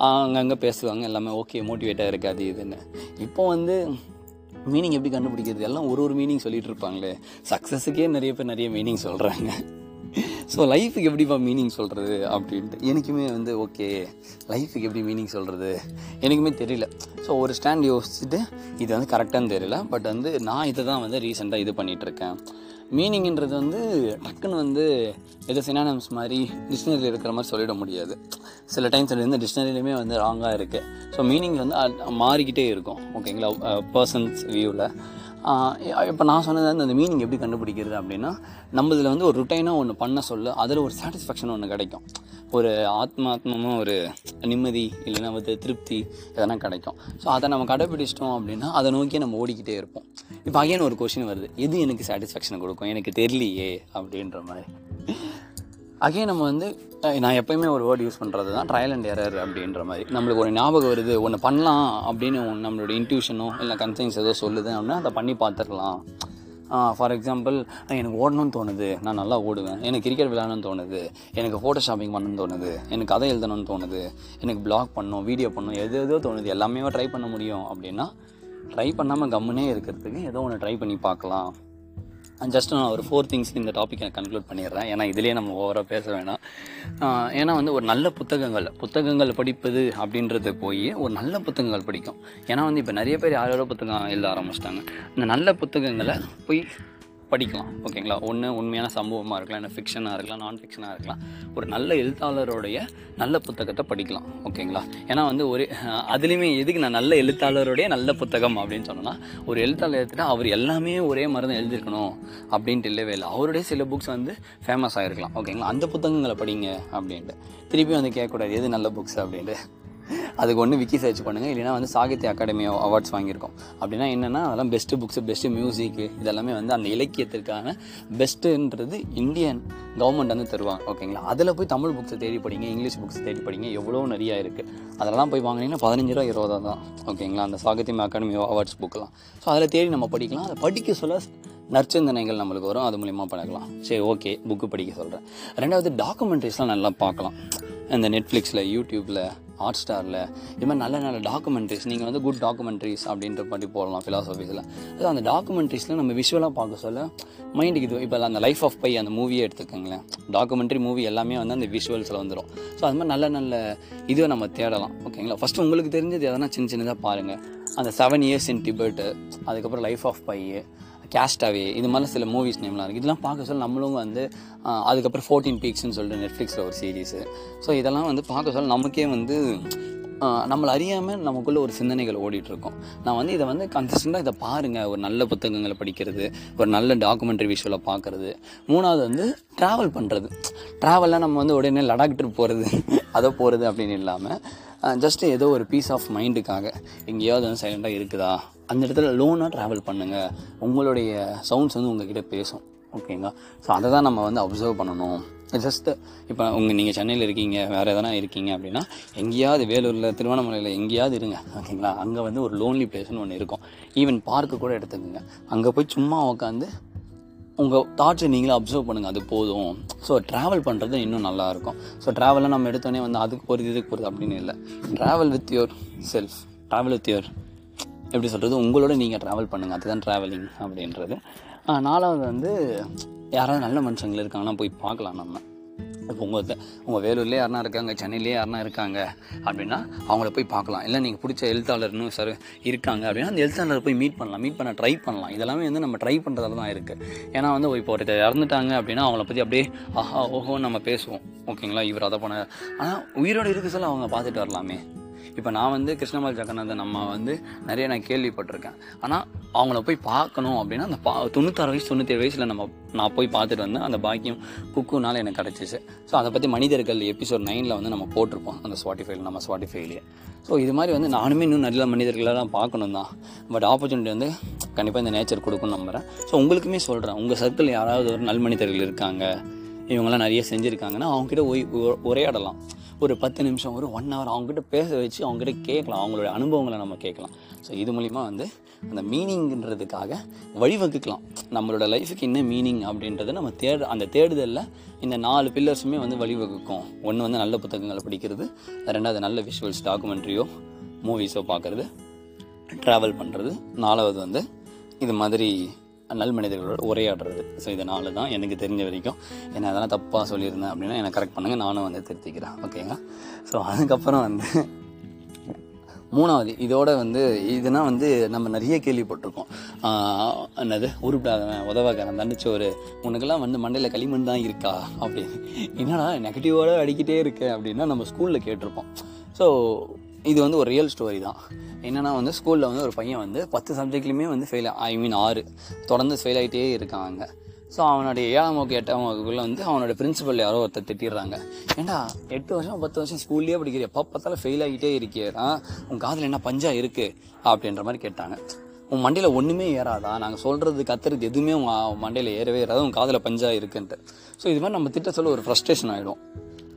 அங்கங்கே பேசுவாங்க எல்லாமே ஓகே மோட்டிவேட்டாக இருக்காது இதுன்னு. இப்போ வந்து மீனிங் எப்படி கண்டுபிடிக்கிறது? எல்லாம் ஒரு ஒரு மீனிங் சொல்லிகிட்டு இருப்பாங்களே. சக்ஸஸுக்கே நிறைய பேர் நிறைய மீனிங் சொல்கிறாங்க ஸோ லைஃபுக்கு எப்படிப்பா மீனிங் சொல்கிறது அப்படின்ட்டு? எனக்குமே வந்து ஓகே லைஃபுக்கு எப்படி மீனிங் சொல்கிறது எனக்குமே தெரியல. ஸோ ஒரு ஸ்டாண்ட் யோசிச்சுட்டு இது வந்து கரெக்டானு தெரியல. பட் வந்து நான் இதை தான் வந்து ரீசெண்டாக இது பண்ணிகிட்ருக்கேன் மீனிங்கிறது வந்து டக்குன்னு வந்து எது சினானம்ஸ் மாதிரி டிக்ஷனரியில் இருக்கிற மாதிரி சொல்லிட முடியாது. சில டைம்ஸ் வந்து டிக்ஷனரியிலுமே வந்து ராங்காக இருக்குது ஸோ மீனிங் வந்து மாறிக்கிட்டே இருக்கும். ஓகேங்களா பர்சன்ஸ் வியூவில் இப்போ நான் சொன்னது வந்து அந்த மீனிங் எப்படி கண்டுபிடிக்கிறது அப்படின்னா நம்ம இதில் வந்து ஒரு ருட்டைனாக ஒன்று பண்ண சொல்ல அதில் ஒரு சாட்டிஸ்ஃபேக்ஷன் ஒன்று கிடைக்கும். ஒரு ஆத்மாத்மமாக ஒரு நிம்மதி இல்லைன்னா வந்து திருப்தி இதெல்லாம் கிடைக்கும். ஸோ அதை நம்ம கடைப்பிடிச்சிட்டோம் அப்படின்னா அதை நோக்கி நம்ம ஓடிக்கிட்டே இருப்போம். இப்போ அகைன் ஒரு கொஷின் வருது. எது எனக்கு சாட்டிஸ்ஃபேக்ஷன் கொடுக்கும்? எனக்கு தெரியலையே அப்படின்ற மாதிரி. அகைன் நம்ம வந்து நான் எப்பயுமே ஒரு வேர்டு யூஸ் பண்ணுறது தான் ட்ரையல் அண்ட் எரர் அப்படின்ற மாதிரி. நம்மளுக்கு ஒரு ஞாபகம் வருது ஒன்று பண்ணலாம் அப்படின்னு நம்மளோட இன்ட்யூஷனோ இல்லை கன்சைன்ஸ் ஏதோ சொல்லுது அப்படின்னா அதை பண்ணி பார்த்துக்கலாம். ஃபார் எக்ஸாம்பிள் எனக்கு ஓடணும்னு தோணுது நான் நல்லா ஓடுவேன். எனக்கு கிரிக்கெட் விளையாடணும்னு தோணுது எனக்கு ஃபோட்டோ ஷாப்பிங் பண்ணணும்னு தோணுது எனக்கு கதை எழுதணும்னு தோணுது எனக்கு பிளாக் பண்ணணும் வீடியோ பண்ணணும் எது எதோ தோணுது எல்லாமே ட்ரை பண்ண முடியும் அப்படின்னா ட்ரை பண்ணாமல் கம்முனே இருக்கிறதுக்கு ஏதோ ஒன்று ட்ரை பண்ணி பார்க்கலாம். ஜஸ்ட் நான் ஒரு ஃபோர் திங்ஸ் இந்த டாப்பிக்கை கன்க்ளூட் பண்ணிடுறேன். ஏன்னா இதுலேயே நம்ம ஓவராக பேச வேணாம். ஏன்னா வந்து ஒரு நல்ல புத்தகங்கள் புத்தகங்கள் படிப்பது அப்படின்றது போய் ஒரு நல்ல புத்தகங்கள் படிக்கும். ஏன்னா வந்து இப்போ நிறைய பேர் யாரோட புத்தகம் எழுத ஆரம்பிச்சிட்டாங்க. இந்த நல்ல புத்தகங்களை போய் படிக்கலாம் ஓகேங்களா? ஒன்று உண்மையான சம்பவமாக இருக்கலாம் இல்லை ஃபிக்ஷனாக இருக்கலாம் நான் ஃபிக்ஷனாக இருக்கலாம். ஒரு நல்ல எழுத்தாளருடைய நல்ல புத்தகத்தை படிக்கலாம் ஓகேங்களா? ஏன்னா வந்து ஒரு அதுலேயுமே எதுக்கு நான் நல்ல எழுத்தாளருடைய நல்ல புத்தகம் அப்படின்னு சொன்னேன்னா ஒரு எழுத்தாளர் எடுத்துகிட்டா அவர் எல்லாமே ஒரே மாதிரி தான் எழுதியிருக்கணும் அப்படின்ட்டு இல்லவே இல்லை. அவருடைய சில புக்ஸ் வந்து ஃபேமஸ் ஆகிருக்கலாம் ஓகேங்களா? அந்த புத்தகங்களை படிங்க அப்படின்ட்டு. திருப்பி வந்து கேட்கக்கூடாது எது நல்ல புக்ஸ் அப்படின்ட்டு. அதுக்கு ஒன்று விக்கி சர்ச் பண்ணுங்கள் இல்லைனா வந்து சாகித்ய அகாடமி அவார்ட்ஸ் வாங்கியிருக்கோம். அப்படின்னா என்னென்னா அதெல்லாம் பெஸ்ட்டு புக்ஸு பெஸ்ட்டு மியூசிக்கு இதெல்லாமே வந்து அந்த இலக்கியத்திற்கான பெஸ்ட்டுன்றது இந்தியன் கவர்மெண்ட் வந்து தருவாங்க. ஓகேங்களா அதில் போய் தமிழ் புக்ஸை தேடி படிங்க இங்கிலீஷ் புக்ஸ் தேடி படிங்க எவ்வளோ நிறையா இருக்குது அதெல்லாம் போய் வாங்கினீங்கன்னா பதினஞ்சு ரூபா இருபதா தான். ஓகேங்களா அந்த சாகித்யம் அகாடமி அவார்ட்ஸ் புக்கெலாம் ஸோ அதில் தேடி நம்ம படிக்கலாம். அதை படிக்க சொல்ல நற்சிந்தனைகள் நம்மளுக்கு வரும். அது மூலிமா பண்ணிக்கலாம் சரி ஓகே புக்கு படிக்க சொல்கிறேன் ரெண்டாவது டாக்குமெண்ட்ரிஸ்லாம் நல்லா பார்க்கலாம். இந்த நெட்ஃப்ளிக்ஸில் யூடியூப்பில் ஹாட் ஸ்டாரில் இது மாதிரி நல்ல நல்ல டாக்குமெண்ட்ரிஸ் நீங்கள் வந்து குட் டாக்குமெண்ட்ரிஸ் அப்படின்ற மாதிரி போடலாம் ஃபிலாசபிஸில் அது அந்த டாக்குமெண்ட்ரிஸில் நம்ம விஷுவலாக பார்க்க சொல்ல மைண்டுக்கு இது இப்போ அந்த லைஃப் ஆஃப் பை அந்த மூவியே எடுத்துக்கோங்களேன். டாக்குமெண்ட்ரி மூவி எல்லாமே வந்து அந்த விஷுவல்ஸில் வந்துடும் ஸோ அது மாதிரி நல்ல நல்ல இதுவை நம்ம தேடலாம். ஓகேங்களா ஃபஸ்ட்டு உங்களுக்கு தெரிஞ்சது எதனா சின்ன சின்னதாக பாருங்கள் அந்த செவன் இயர்ஸ் இன் டிபெட்டு அதுக்கப்புறம் லைஃப் ஆஃப் பையு கேஸ்டாவே இது மாதிரி சில மூவிஸ் நேம்லாம் இருக்குது இதெல்லாம் பார்க்க சொல்ல நம்மளும் வந்து அதுக்கப்புறம் ஃபோர்டீன் பீக்ஸ்னு சொல்லிட்டு நெட்ஃப்ளிக்ஸில் ஒரு சீரீஸு ஸோ இதெல்லாம் வந்து பார்க்க சொல்ல நமக்கே வந்து நம்மளை அறியாமல் நமக்குள்ளே ஒரு சிந்தனைகள் ஓடிட்டுருக்கோம் நான் வந்து இதை வந்து கன்சிஸ்டண்ட்டாக இதை பாருங்கள் ஒரு நல்ல புத்தகங்களை படிக்கிறது ஒரு நல்ல டாக்குமெண்ட்ரி விஷுவலை பார்க்குறது. மூணாவது வந்து ட்ராவல் பண்ணுறது ட்ராவல்லாம் நம்ம வந்து உடனே லடாக் ட்ரிப் போகிறது அதை போகிறது அப்படின்னு இல்லாமல் ஜஸ்ட்டு ஏதோ ஒரு பீஸ் ஆஃப் மைண்டுக்காக எங்கேயாவது வந்து சைலண்ட்டாக இருக்குதா? அந்த இடத்துல லோனாக ட்ராவல் பண்ணுங்கள் உங்களுடைய சவுண்ட்ஸ் வந்து உங்ககிட்ட பேசும். ஓகேங்களா ஸோ அதை தான் நம்ம வந்து அப்சர்வ் பண்ணணும். ஜஸ்ட்டு இப்போ உங்கள் நீங்கள் சென்னையில் இருக்கீங்க வேறு எதனா இருக்கீங்க அப்படின்னா எங்கேயாவது வேலூரில் திருவண்ணாமலையில் எங்கேயாவது இருங்க. ஓகேங்களா அங்கே வந்து ஒரு லோன்லி பிளேஸ்னு ஒன்று இருக்கும். ஈவன் பார்க்கு கூட எடுத்துக்கோங்க. அங்கே போய் சும்மா உட்காந்து உங்கள் தாட்ஸை நீங்களே அப்சர்வ் பண்ணுங்கள் அது போதும். ஸோ ட்ராவல் பண்ணுறது இன்னும் நல்லாயிருக்கும். ஸோ ட்ராவலில் நம்ம எடுத்தோடனே வந்து அதுக்கு போகிறது இதுக்கு போகிறது அப்படின்னு இல்லை. Travel with yourself travel with your எப்படி சொல்கிறது உங்களோட நீங்கள் ட்ராவல் பண்ணுங்கள் அதுதான் ட்ராவலிங் அப்படின்றது. நாலாவது வந்து யாராவது நல்ல மனுஷங்கள் இருக்காங்கன்னா போய் பார்க்கலாம் நம்ம. இப்போ உங்கள் உங்கள் வேலூர்லேயே யாருனா இருக்காங்க சென்னையிலேயே யாருனா இருக்காங்க அப்படின்னா அவங்கள போய் பார்க்கலாம். இல்லை நீங்கள் பிடிச்ச எழுத்தாளர்னு சார் இருக்காங்க அப்படின்னா அந்த எழுத்தாளரை போய் மீட் பண்ணலாம். மீட் பண்ண ட்ரை பண்ணலாம். இதெல்லாமே வந்து நம்ம ட்ரை பண்ணுறதால தான் இருக்குது ஏன்னா வந்து இப்போ ஒருத்தர் இறந்துட்டாங்க அப்படின்னா அவங்கள பற்றி அப்படியே ஆஹா ஓஹோ நம்ம பேசுவோம். ஓகேங்களா? இவர் அதை பண்ண ஆனால் உயிரோடு இருக்க சொல்ல அவங்க பார்த்துட்டு வரலாமே. இப்போ நான் வந்து கிருஷ்ணமால் ஜெகநாதன் நம்ம வந்து நிறைய நான் கேள்விப்பட்டிருக்கேன். ஆனால் அவங்கள போய் பார்க்கணும் அப்படின்னா அந்த பா தொண்ணூத்தாறு வயசு தொண்ணூத்தேழு வயசில் நம்ம நான் போய் பார்த்துட்டு வந்தேன். அந்த பாக்கியம் குக்குனால எனக்கு கிடச்சிச்சு. ஸோ அதை பற்றி மனிதர்கள் எபிசோட் நைனில் வந்து நம்ம போட்டிருப்போம். அந்த ஸ்பாட்டிஃபைல நம்ம ஸ்பாட்டிஃபைலேயே ஸோ இது மாதிரி வந்து நானுமே இன்னும் நல்ல மனிதர்களாக தான் பார்க்கணும் தான் பட் ஆப்பர்ச்சுனிட்டி வந்து கண்டிப்பாக இந்த நேச்சர் கொடுக்கும்னு நம்புகிறேன் ஸோ உங்களுக்குமே சொல்கிறேன் உங்கள் சர்க்கிள் யாராவது ஒரு நல் மனிதர்கள் இருக்காங்க. இவங்கெல்லாம் நிறைய செஞ்சுருக்காங்கன்னா அவங்ககிட்ட ஒய் உரையாடலாம். ஒரு பத்து நிமிஷம் ஒரு ஒன் ஹவர் அவங்ககிட்ட பேச வச்சு அவங்ககிட்ட கேட்கலாம். அவங்களோட அனுபவங்களை நம்ம கேட்கலாம். ஸோ இது மூலிமா வந்து அந்த மீனிங்ன்றதுக்காக வழிவகுக்கலாம். நம்மளோட லைஃபுக்கு என்ன மீனிங் அப்படின்றத நம்ம தேட அந்த தேடுதலில் இந்த நாலு பில்லர்ஸுமே வந்து வழிவகுக்கும். ஒன்று வந்து நல்ல புத்தகங்களை படிக்கிறது ரெண்டாவது நல்ல விஷுவல்ஸ் டாக்குமெண்ட்ரியோ மூவிஸோ பார்க்குறது ட்ராவல் பண்ணுறது நாலாவது வந்து இது மாதிரி நல் மனிதர்களோட உரையாடுறது. ஸோ இது தான். எனக்கு தெரிஞ்ச வரைக்கும். என்ன அதெல்லாம் தப்பாக சொல்லியிருந்தேன் அப்படின்னா என்னை கரெக்ட் பண்ணுங்கள் நானும் வந்து திருத்திக்கிறேன். ஓகேங்களா ஸோ அதுக்கப்புறம் வந்து மூணாவது இதோட வந்து இதுனா வந்து நம்ம நிறைய கேள்விப்பட்டிருக்கோம். என்னது? உருப்பிடாதவன் உதவக்காரன் தண்டிச்ச ஒரு உனக்கெல்லாம் வந்து மண்டையில் களிமண் தான் இருக்கா? அப்படின்னு என்னடா நெகட்டிவோட அடிக்கிட்டே இருக்கு அப்படின்னா நம்ம ஸ்கூலில் கேட்டிருப்போம். ஸோ இது வந்து ஒரு ரியல் ஸ்டோரி தான். என்னென்னா வந்து ஸ்கூலில் வந்து ஒரு பையன் வந்து பத்து சப்ஜெக்ட்லையுமே வந்து ஃபெயில் ஐ மீன் ஆறு. தொடர்ந்து ஃபெயில் ஆகிட்டே இருக்காங்க. ஸோ அவனுடைய ஏழாம் வகுப்பு எட்டாம் வகுப்புல வந்து அவனோட பிரின்சிபல் யாரோ ஒருத்தர் திட்டிடுறாங்க. ஏண்டா எட்டு வருஷம் பத்து வருஷம் ஸ்கூல்லேயே படிக்கிற எப்போ பார்த்தாலும் ஃபெயில் ஆகிட்டே இருக்கியே உன் காதில் என்ன பஞ்சா இருக்கு? அப்படின்ற மாதிரி கேட்டாங்க. உன் மண்டையில் ஒன்றுமே ஏறாதா? நாங்கள் சொல்கிறது கத்துறது எதுவுமே உன் மண்டையில் ஏறவே ஏறாது. உன் காதில் பஞ்சா இருக்குன்ட்டு. ஸோ இது மாதிரி நம்ம திட்ட சொல்ல ஒரு ஃப்ரஸ்ட்ரேஷன் ஆகிடும்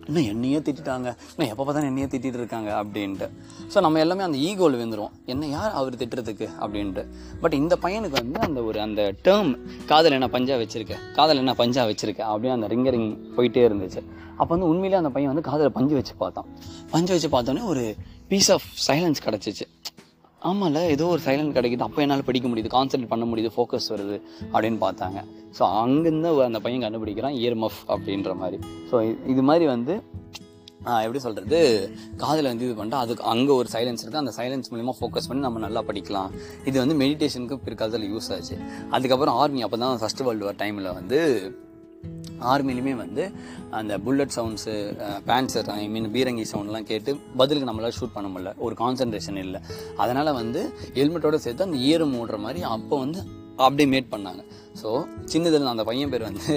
இன்னும் என்னையே திட்டிட்டாங்க. இன்னும் எப்போ பார்த்தா என்னையே திட்டிட்டு இருக்காங்க அப்படின்ட்டு. ஸோ நம்ம எல்லாமே அந்த ஈகோவில் விழுந்துரும் என்ன யார் அவர் திட்டுறதுக்கு அப்படின்ட்டு. பட் இந்த பையனுக்கு வந்து அந்த ஒரு அந்த டேர்ம் காதல் என்ன பஞ்சா வச்சிருக்க? காதல் என்ன பஞ்சா வச்சிருக்க? அப்படின்னு அந்த ரிங்கரிங் போயிட்டே இருந்துச்சு. அப்போ வந்து உண்மையிலே அந்த பையன் வந்து காதலை பஞ்சு வச்சு பார்த்தான். பஞ்சு வச்சு பார்த்தோன்னே ஒரு பீஸ் ஆஃப் சைலன்ஸ் கிடச்சிச்சு. ஆமாம்ல ஏதோ ஒரு சைலண்ட் கிடைக்குது. அப்போ என்னால் படிக்க முடியுது. கான்சன்ட்ரேட் பண்ண முடியுது. ஃபோக்கஸ் வருது அப்படின்னு பார்த்தாங்க. ஸோ அங்கேருந்து அந்த பையன் கண்டுபிடிக்கிறான் இயர்மஃப் அப்படின்ற மாதிரி. ஸோ இது மாதிரி வந்து எப்படி சொல்கிறது காதில் வந்து இது பண்ணிட்டு அதுக்கு அங்கே ஒரு சைலன்ஸ் இருக்குது அந்த சைலன்ஸ் மூலிமா ஃபோக்கஸ் பண்ணி நம்ம நல்லா படிக்கலாம். இது வந்து மெடிடேஷனுக்கு பிற்காலத்தில் யூஸ் ஆச்சு. அதுக்கப்புறம் ஆர்மி அப்போ தான் ஃபஸ்ட் வேர்ல்டு வார் டைமில் வந்து ஆர்மிலையுமே வந்து அந்த புல்லட் சவுண்ட்ஸு பேன்சர் ஐ மீன் பீரங்கி சவுண்ட்லாம் கேட்டு பதிலுக்கு நம்மளால் ஷூட் பண்ண முடியல. ஒரு கான்சன்ட்ரேஷன் இல்லை. அதனால் வந்து ஹெல்மெட்டோட சேர்த்து அந்த ஈரம் மூடுற மாதிரி அப்போ வந்து அப்படியே மேட் பண்ணாங்க. ஸோ சின்னதில் அந்த பையன் பேர் வந்து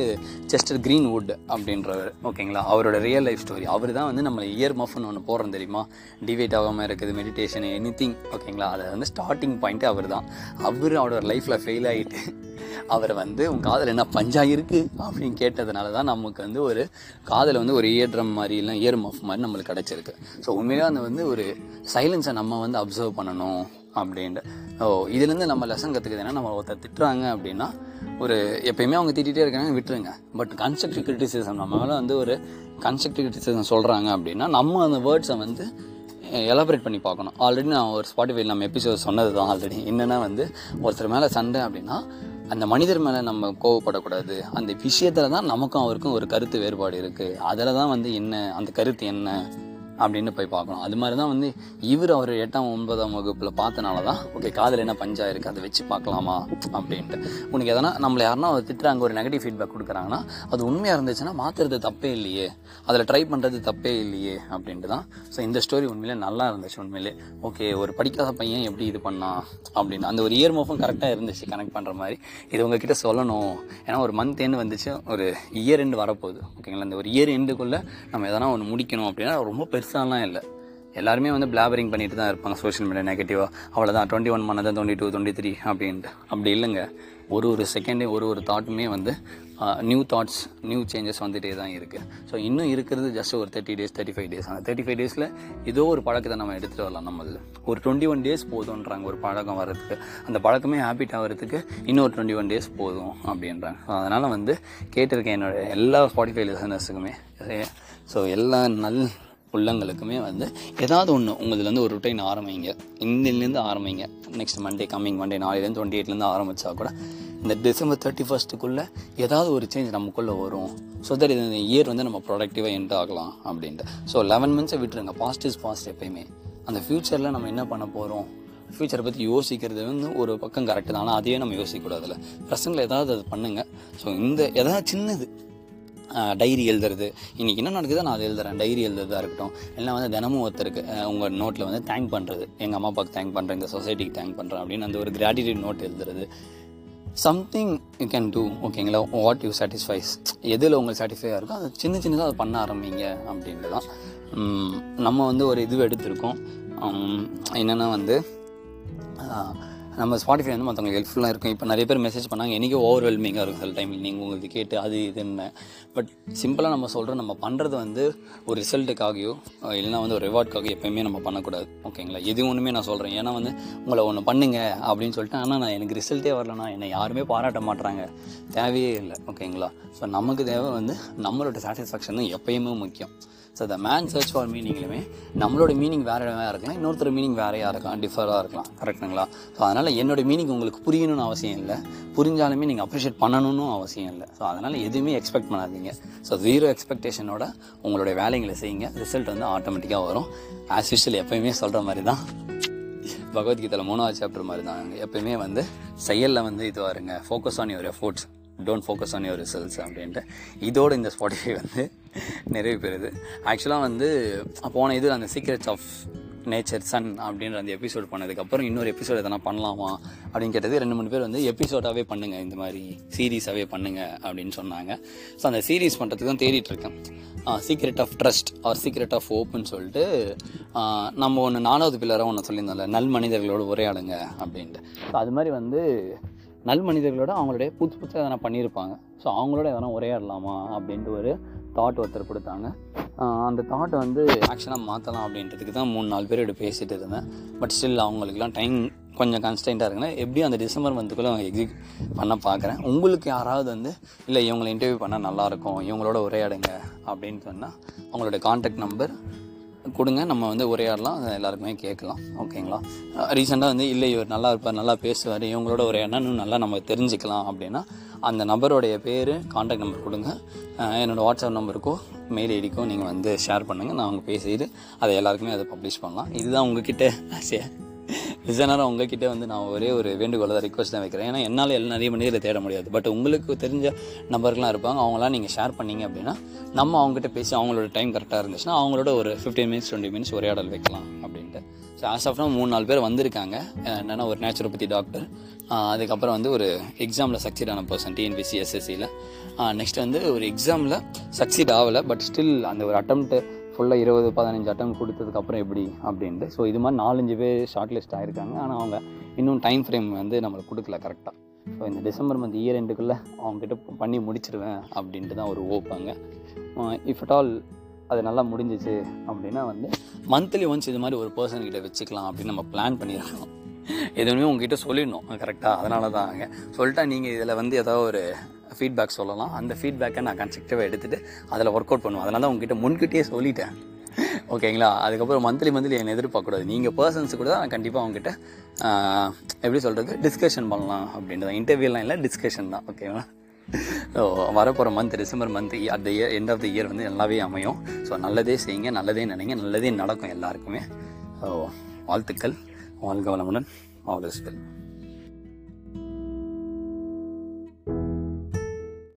செஸ்டர் க்ரீன்வுட் அப்படின்றவர் ஓகேங்களா அவரோட ரியல் லைஃப் ஸ்டோரி அவர் தான் வந்து நம்மளை இயர் மஃப்னு ஒன்று போடுறோம் தெரியுமா? டிவேட் ஆகாமல் இருக்குது மெடிடேஷன் எனி திங் ஓகேங்களா அதை வந்து ஸ்டார்டிங் பாயிண்ட்டு அவர் தான் அவர் அவரோட லைஃப்பில் ஃபெயில் ஆகிட்டு அவர் வந்து உன் காதல் என்ன பஞ்சா இருக்குது அப்படின்னு கேட்டதுனால தான் நமக்கு வந்து ஒரு காதில் வந்து ஒரு இயர் ட்ரம் மாதிரி இல்லை இயர் மஃப் மாதிரி நம்மளுக்கு கிடச்சிருக்கு. ஸோ உண்மையிலே அந்த வந்து ஒரு சைலன்ஸை நம்ம வந்து அப்சர்வ் பண்ணணும். அப்படின்ட்டு. ஓ இதுலேருந்து நம்ம லெசன் கற்றுக்குது என்ன நம்ம ஒருத்தர் திட்டுறாங்க அப்படின்னா ஒரு எப்பயுமே அவங்க திட்டிகிட்டே இருக்காங்க விட்டுருங்க. பட் கன்ஸ்ட்ரக்டிவ் கிரிட்டிசிசம் நம்ம மேலே வந்து ஒரு கன்ஸ்ட்ரக்டிவ் கிரிட்டிசிசம் சொல்கிறாங்க அப்படின்னா நம்ம அந்த வேர்ட்ஸை வந்து எலாபரேட் பண்ணி பார்க்கணும். ஆல்ரெடி நான் ஒரு ஸ்பாட்டிஃபைல நம்ம எபிசோட் சொன்னது தான் ஆல்ரெடி என்னென்னா வந்து ஒருத்தர் மேலே சண்டை அப்படின்னா அந்த மனிதர் மேலே நம்ம கோவப்படக்கூடாது. அந்த விஷயத்தில் தான் நமக்கும் அவருக்கும் ஒரு கருத்து வேறுபாடு இருக்குது அதில் தான் வந்து என்ன அந்த கருத்து என்ன? அப்படின்னு போய் பார்க்கணும். அது மாதிரி தான் வந்து இவர் அவர் எட்டாம் ஒன்பதாம் வகுப்பில் பார்த்தனால தான் ஓகே காதில் என்ன பஞ்சா இருக்குது அதை வச்சு பார்க்கலாமா? அப்படின்ட்டு. உனக்கு எதனா நம்மளை யாருன்னா திட்டுறாங்க ஒரு நெகட்டிவ் ஃபீட்பேக் கொடுக்குறாங்கன்னா அது உண்மையாக இருந்துச்சுன்னா மாற்றுறது தப்பே இல்லையே. அதில் ட்ரை பண்ணுறது தப்பே இல்லையே அப்படின்ட்டு தான். ஸோ இந்த ஸ்டோரி உண்மையிலே நல்லா இருந்துச்சு உண்மையிலே. ஓகே ஒரு படிக்காத பையன் எப்படி இது பண்ணான் அப்படின்னு. அந்த ஒரு இயர் மோஃபும் கரெக்டாக இருந்துச்சு கனெக்ட் பண்ணுற மாதிரி. இது உங்ககிட்ட சொல்லணும். ஏன்னா ஒரு மந்த் எண்டு வந்துச்சு ஒரு இயர் எண்டு வரப்போகுது. ஓகேங்களா? அந்த ஒரு இயர் எண்டுக்குள்ளே நம்ம எதனா ஒன்று முடிக்கணும் அப்படின்னா ரொம்ப பெருசாலாம் இல்லை. எல்லாருமே வந்து பிளாபரிங் பண்ணிட்டு தான் இருப்பாங்க சோஷியல் மீடியா நெகட்டிவாக அவ்வளோதான் twenty one month twenty two twenty three அப்படின்ட்டு. அப்படி இல்லைங்க. ஒரு ஒரு செகண்டே ஒரு ஒரு தாட்டுமே வந்து நியூ தாட்ஸ் நியூ சேஞ்சஸ் வந்துகிட்டே தான் இருக்குது ஸோ இன்னும் இருக்கிறது ஜஸ்ட் ஒரு thirty days thirty five days அந்த தேர்ட்டி ஃபைவ் டேஸில் ஏதோ ஒரு பழக்கத்தை நம்ம எடுத்துகிட்டு வரலாம் நம்மளது. ஒரு டுவெண்ட்டி ஒன் டேஸ் போதுன்றாங்க ஒரு பழக்கம் வர்றதுக்கு. அந்த பழக்கமே ஹேபிட் ஆகிறதுக்கு இன்னொரு டுவெண்ட்டி ஒன் டேஸ் போதும் அப்படின்றாங்க. ஸோ அதனால் வந்து கேட்டிருக்கேன் என்னோட எல்லா ஸ்பாட்டிஃபை லிசனர்ஸுக்குமே ஸோ எல்லா நல் உள்ளங்களுக்குமே வந்து ஏதாவது ஒன்று உங்களதுலேருந்து ஒரு ருட்டைன் ஆரம்பிங்க. இன்னிலேருந்து ஆரம்பிங்க. நெக்ஸ்ட் மண்டே கம்மிங் மண்டே நாளையிலேருந்து டுவெண்ட்டி எயிட்லேருந்து ஆரம்பித்தா கூட இந்த டிசம்பர் தேர்ட்டி ஃபஸ்ட்டுக்குள்ளே ஏதாவது ஒரு சேஞ்ச் நமக்குள்ளே வரும். ஸோ தட் இந்த இயர் வந்து நம்ம ப்ரொடக்டிவாக எண்ட் ஆகலாம் அப்படின்ட்டு. ஸோ லெவன் மந்த்ஸை விட்டுருங்க. பாசிட்டிவ் இஸ் பாஸ்ட் எப்பயுமே. அந்த ஃப்யூச்சரில் நம்ம என்ன பண்ண போகிறோம் ஃப்யூச்சரை பற்றி யோசிக்கிறது வந்து ஒரு பக்கம் கரெக்டு தான். ஆனால் அதையே நம்ம யோசிக்கக்கூடாதுல்ல ப்ரெசண்டில் ஏதாவது அது பண்ணுங்கள் ஸோ இந்த எதாவது சின்னது டைரி எழுதுறது. இன்றைக்கி என்ன நடக்குதோ நான் அதை எழுதுறேன். டைரி எழுதுறதா இருக்கட்டும். இல்லை வந்து தினமும் ஒருத்தருக்கு உங்கள் நோட்டில் வந்து தேங்க் பண்ணுறது எங்கள் அம்மா அப்பாவுக்கு தேங்க் பண்ணுறேன் இந்த சொசைட்டிக்கு தேங்க் பண்ணுறேன் அப்படின்னு அந்த ஒரு கிராட்டிடியூட் நோட் எழுதுறது. சம்திங் யூ கேன் டூ ஓகேங்களா வாட் யூ சாட்டிஸ்ஃபைஸ் எதில் உங்களுக்கு சாட்டிஸ்ஃபையாக இருக்கோ அது சின்ன சின்னதாக அதை பண்ண ஆரம்பிங்க அப்படின்ட்டு தான். நம்ம வந்து ஒரு இது எடுத்திருக்கோம். என்னென்னா வந்து நம்ம ஸ்பாட்டிஃபை வந்து மற்றவங்களுக்கு ஹெல்ப்ஃபுல்லாக இருக்கும். இப்போ நிறைய பேர் மெசேஜ் பண்ணாங்க என்றைக்கு ஓவர்வெல்மிங்காக இருக்கும் சில டைம் நீங்கள் உங்களுக்கு கேட்டு அது இதுன்னு. பட் சிம்பிளாக நம்ம சொல்கிறோம் நம்ம பண்ணுறது வந்து ஒரு ரிசல்ட்டுக்காகவோ இல்லைனா வந்து ஒரு ரிவார்டுக்காக எப்போயுமே நம்ம பண்ணக்கூடாது. ஓகேங்களா எது ஒன்றுமே நான் சொல்கிறேன் ஏன்னா வந்து உங்களை ஒன்று பண்ணுங்க அப்படின்னு சொல்லிட்டு ஆனால் நான் எனக்கு ரிசல்ட்டே வரலனா என்னை யாருமே பாராட்ட மாட்டுறாங்க தேவையே இல்லை. ஓகேங்களா ஸோ நமக்கு தேவை வந்து நம்மளோட சாட்டிஸ்ஃபேக்ஷன் தான் எப்போயுமே முக்கியம். So the man search for மீனிங்லையுமே நம்மளோட மீனிங் வேறு வேறு இருக்கலாம் இன்னொருத்தர் மீனிங் வேறையாக இருக்கலாம் டிஃபராக இருக்கலாம். கரெக்டுங்களா ஸோ அதனால் என்னோட மீனிங் உங்களுக்கு புரியணும்னு அவசியம் இல்லை. புரிஞ்சாலுமே நீங்கள் அப்ரிஷியேட் பண்ணணும்னு அவசியம் இல்லை. ஸோ அதனால் எதுவுமே எக்ஸ்பெக்ட் பண்ணாதீங்க. ஸோ ஜீரோ எக்ஸ்பெக்டேஷனோட உங்களுடைய வேலைங்களை செய்யுங்க. ரிசல்ட் வந்து ஆட்டோமேட்டிக்காக வரும். ஆஸ் யூஷுவல் எப்பயுமே சொல்கிற மாதிரி தான் பகவத்கீதையில் மூணாவது சாப்டர் மாதிரி தான் எப்பயுமே வந்து செயலில் வந்து இதுவாக இருங்க focus on your efforts don't focus on your results அப்படின்ட்டு. இதோட இந்த ஸ்பாட்டிஃபை வந்து நிறைவு பெறுது. ஆக்சுவலாக வந்து போன இது அந்த சீக்ரெட்ஸ் ஆஃப் நேச்சர் சன் அப்படின்ற அந்த எபிசோட் பண்ணதுக்கப்புறம் இன்னொரு எபிசோட் எதனா பண்ணலாமா அப்படின்னு கேட்டது ரெண்டு மூணு பேர் வந்து எபிசோடாகவே பண்ணுங்கள் இந்த மாதிரி சீரீஸாகவே பண்ணுங்கள் அப்படின்னு சொன்னாங்க. ஸோ அந்த சீரீஸ் பண்ணுறதுக்கு தான் தேடிட்டு இருக்கேன். Secret of trust or secret of ஓப்புன்னு சொல்லிட்டு நம்ம ஒன்று நாலாவது பில்லராக ஒன்று சொல்லியிருந்தோம்ல நல் மனிதர்களோடு உரையாடுங்க அப்படின்ட்டு. ஸோ அது மாதிரி வந்து நல் மனிதர்களோட அவங்களுடைய புதுசு புதுசாக எதனா பண்ணியிருப்பாங்க. ஸோ அவங்களோட எதனா உரையாடலாமா அப்படின்ட்டு ஒரு தாட் ஒருத்தர் கொடுத்தாங்க. அந்த தாட்டை வந்து ஆக்ஷனாக மாற்றலாம் அப்படின்றதுக்கு தான் மூணு நாலு பேர் பேசிகிட்டு இருந்தேன். பட் ஸ்டில் அவங்களுக்குலாம் டைம் கொஞ்சம் கன்ஸ்டன்ட்டாக இருக்குன்னா எப்படியும் அந்த டிசம்பர் மந்த்துக்குள்ளே அவங்க எக்ஸிக் பண்ண பார்க்குறேன் உங்களுக்கு யாராவது வந்து இல்லை இவங்களை இன்டர்வியூ பண்ணால் நல்லாயிருக்கும் இவங்களோட உரையாடுங்க அப்படின்னு சொன்னால் அவங்களோட காண்டாக்ட் நம்பர் கொடுங்க. நம்ம வந்து உரையாடலாம் அதை எல்லாருக்குமே கேட்கலாம். ஓகேங்களா ரீசெண்டாக வந்து இல்லை இவர் நல்லா இருப்பார் நல்லா பேசுவார் இவங்களோட உரையாடினா இன்னும் நல்லா நம்ம தெரிஞ்சுக்கலாம் அப்படின்னா அந்த நபருடைய பேர் காண்டாக்ட் நம்பர் கொடுங்க. என்னோடய வாட்ஸ்அப் நம்பருக்கோ மெயில் ஐடிக்கோ நீங்கள் வந்து ஷேர் பண்ணுங்கள் நான் அவங்க பேசிட்டு அதை எல்லாருக்குமே அதை பப்ளிஷ் பண்ணலாம். இதுதான் உங்ககிட்ட ஆசையா லிசனராக உங்ககிட்ட வந்து நான் ஒரே ஒரு வேண்டுகோளை தான் ரிக்வஸ்ட் தான் வைக்கிறேன். ஏன்னா என்னால் எல்லாம் நிறைய மனிதரை தேட முடியாது. பட் உங்களுக்கு தெரிஞ்ச நபர்கள்லாம் இருப்பாங்க. அவங்களாம் நீங்கள் ஷேர் பண்ணீங்க அப்படின்னா நம்ம அவங்ககிட்ட பேசி அவங்களோட டைம் கரெக்டாக இருந்துச்சுன்னா அவங்களோட ஒரு ஃபிஃப்டீன் மினிட்ஸ் டுவெண்ட்டி மினிட்ஸ் உரையாடல் வைக்கலாம் அப்படின்ட்டு. ஸோ ஆஸ் ஆஃப் மூணு நாலு பேர் வந்திருக்காங்க. என்னென்னா ஒரு நேச்சுரோபதி டாக்டர் அதுக்கப்புறம் வந்து ஒரு எக்ஸாமில் சக்சீட் ஆன பர்சன் டிஎன்பிசி எஸ்எஸ்சியில் நெக்ஸ்ட் வந்து ஒரு எக்ஸாமில் சக்சீட் ஆகலை பட் ஸ்டில் அந்த ஒரு அட்டம்ப்ட்டு ஃபுல்லாக இருபது பதினஞ்சு அட்டம் கொடுத்ததுக்கப்புறம் எப்படி அப்படின்ட்டு. ஸோ இது மாதிரி நாலஞ்சு பேர் ஷார்ட் லிஸ்ட் ஆகிருக்காங்க ஆனால் அவங்க இன்னும் டைம் ஃப்ரேம் வந்து நம்மளுக்கு கொடுக்கல கரெக்டாக ஸோ இந்த டிசம்பர் மந்த் இயர் எண்டுக்குள்ளே அவங்ககிட்ட பண்ணி முடிச்சிடுவேன் அப்படின்ட்டு தான் ஒரு ஓப்பாங்க இஃப் அட் ஆல் அது நல்லா முடிஞ்சிச்சு அப்படின்னா வந்து மந்த்லி ஒன்ஸ் இது மாதிரி ஒரு பர்சன்கிட்ட வச்சுக்கலாம் அப்படின்னு நம்ம பிளான் பண்ணியிருக்கோம். எதுவுமே உங்ககிட்ட சொல்லிடணும். கரெக்டாக அதனால தான் சொல்லிட்டா நீங்கள் இதில் வந்து ஏதாவது ஒரு ஃபீட்பேக் சொல்லலாம். அந்த ஃபீட்பேக்கை நான் கன்ஸ்ட்ரக்டிவாக எடுத்துகிட்டு அதில் ஒர்க் அவுட் பண்ணுவேன். அதனால தான் உங்ககிட்ட முன்கிட்டே சொல்லிட்டேன். ஓகேங்களா? அதுக்கப்புறம் மந்த்லி மந்த்லி என்னை எதிர்பார்க்கக்கூடாது. நீங்கள் பர்சன்ஸ் கூட நான் கண்டிப்பாக அவங்ககிட்ட எப்படி சொல்கிறது டிஸ்கஷன் பண்ணலாம் அப்படின்றது. இன்டர்வியூலாம் இல்லை டிஸ்கஷன் தான். ஓகேங்களா? வரப்போகிற month December month at the year end of the year வந்து நல்லாவே அமையும். ஸோ நல்லதே செய்யுங்க நல்லதே நினைங்க நல்லதே நடக்கும் எல்லாருக்குமே. ஸோ வாழ்த்துக்கள். வாழ்க வளமுடன். All is well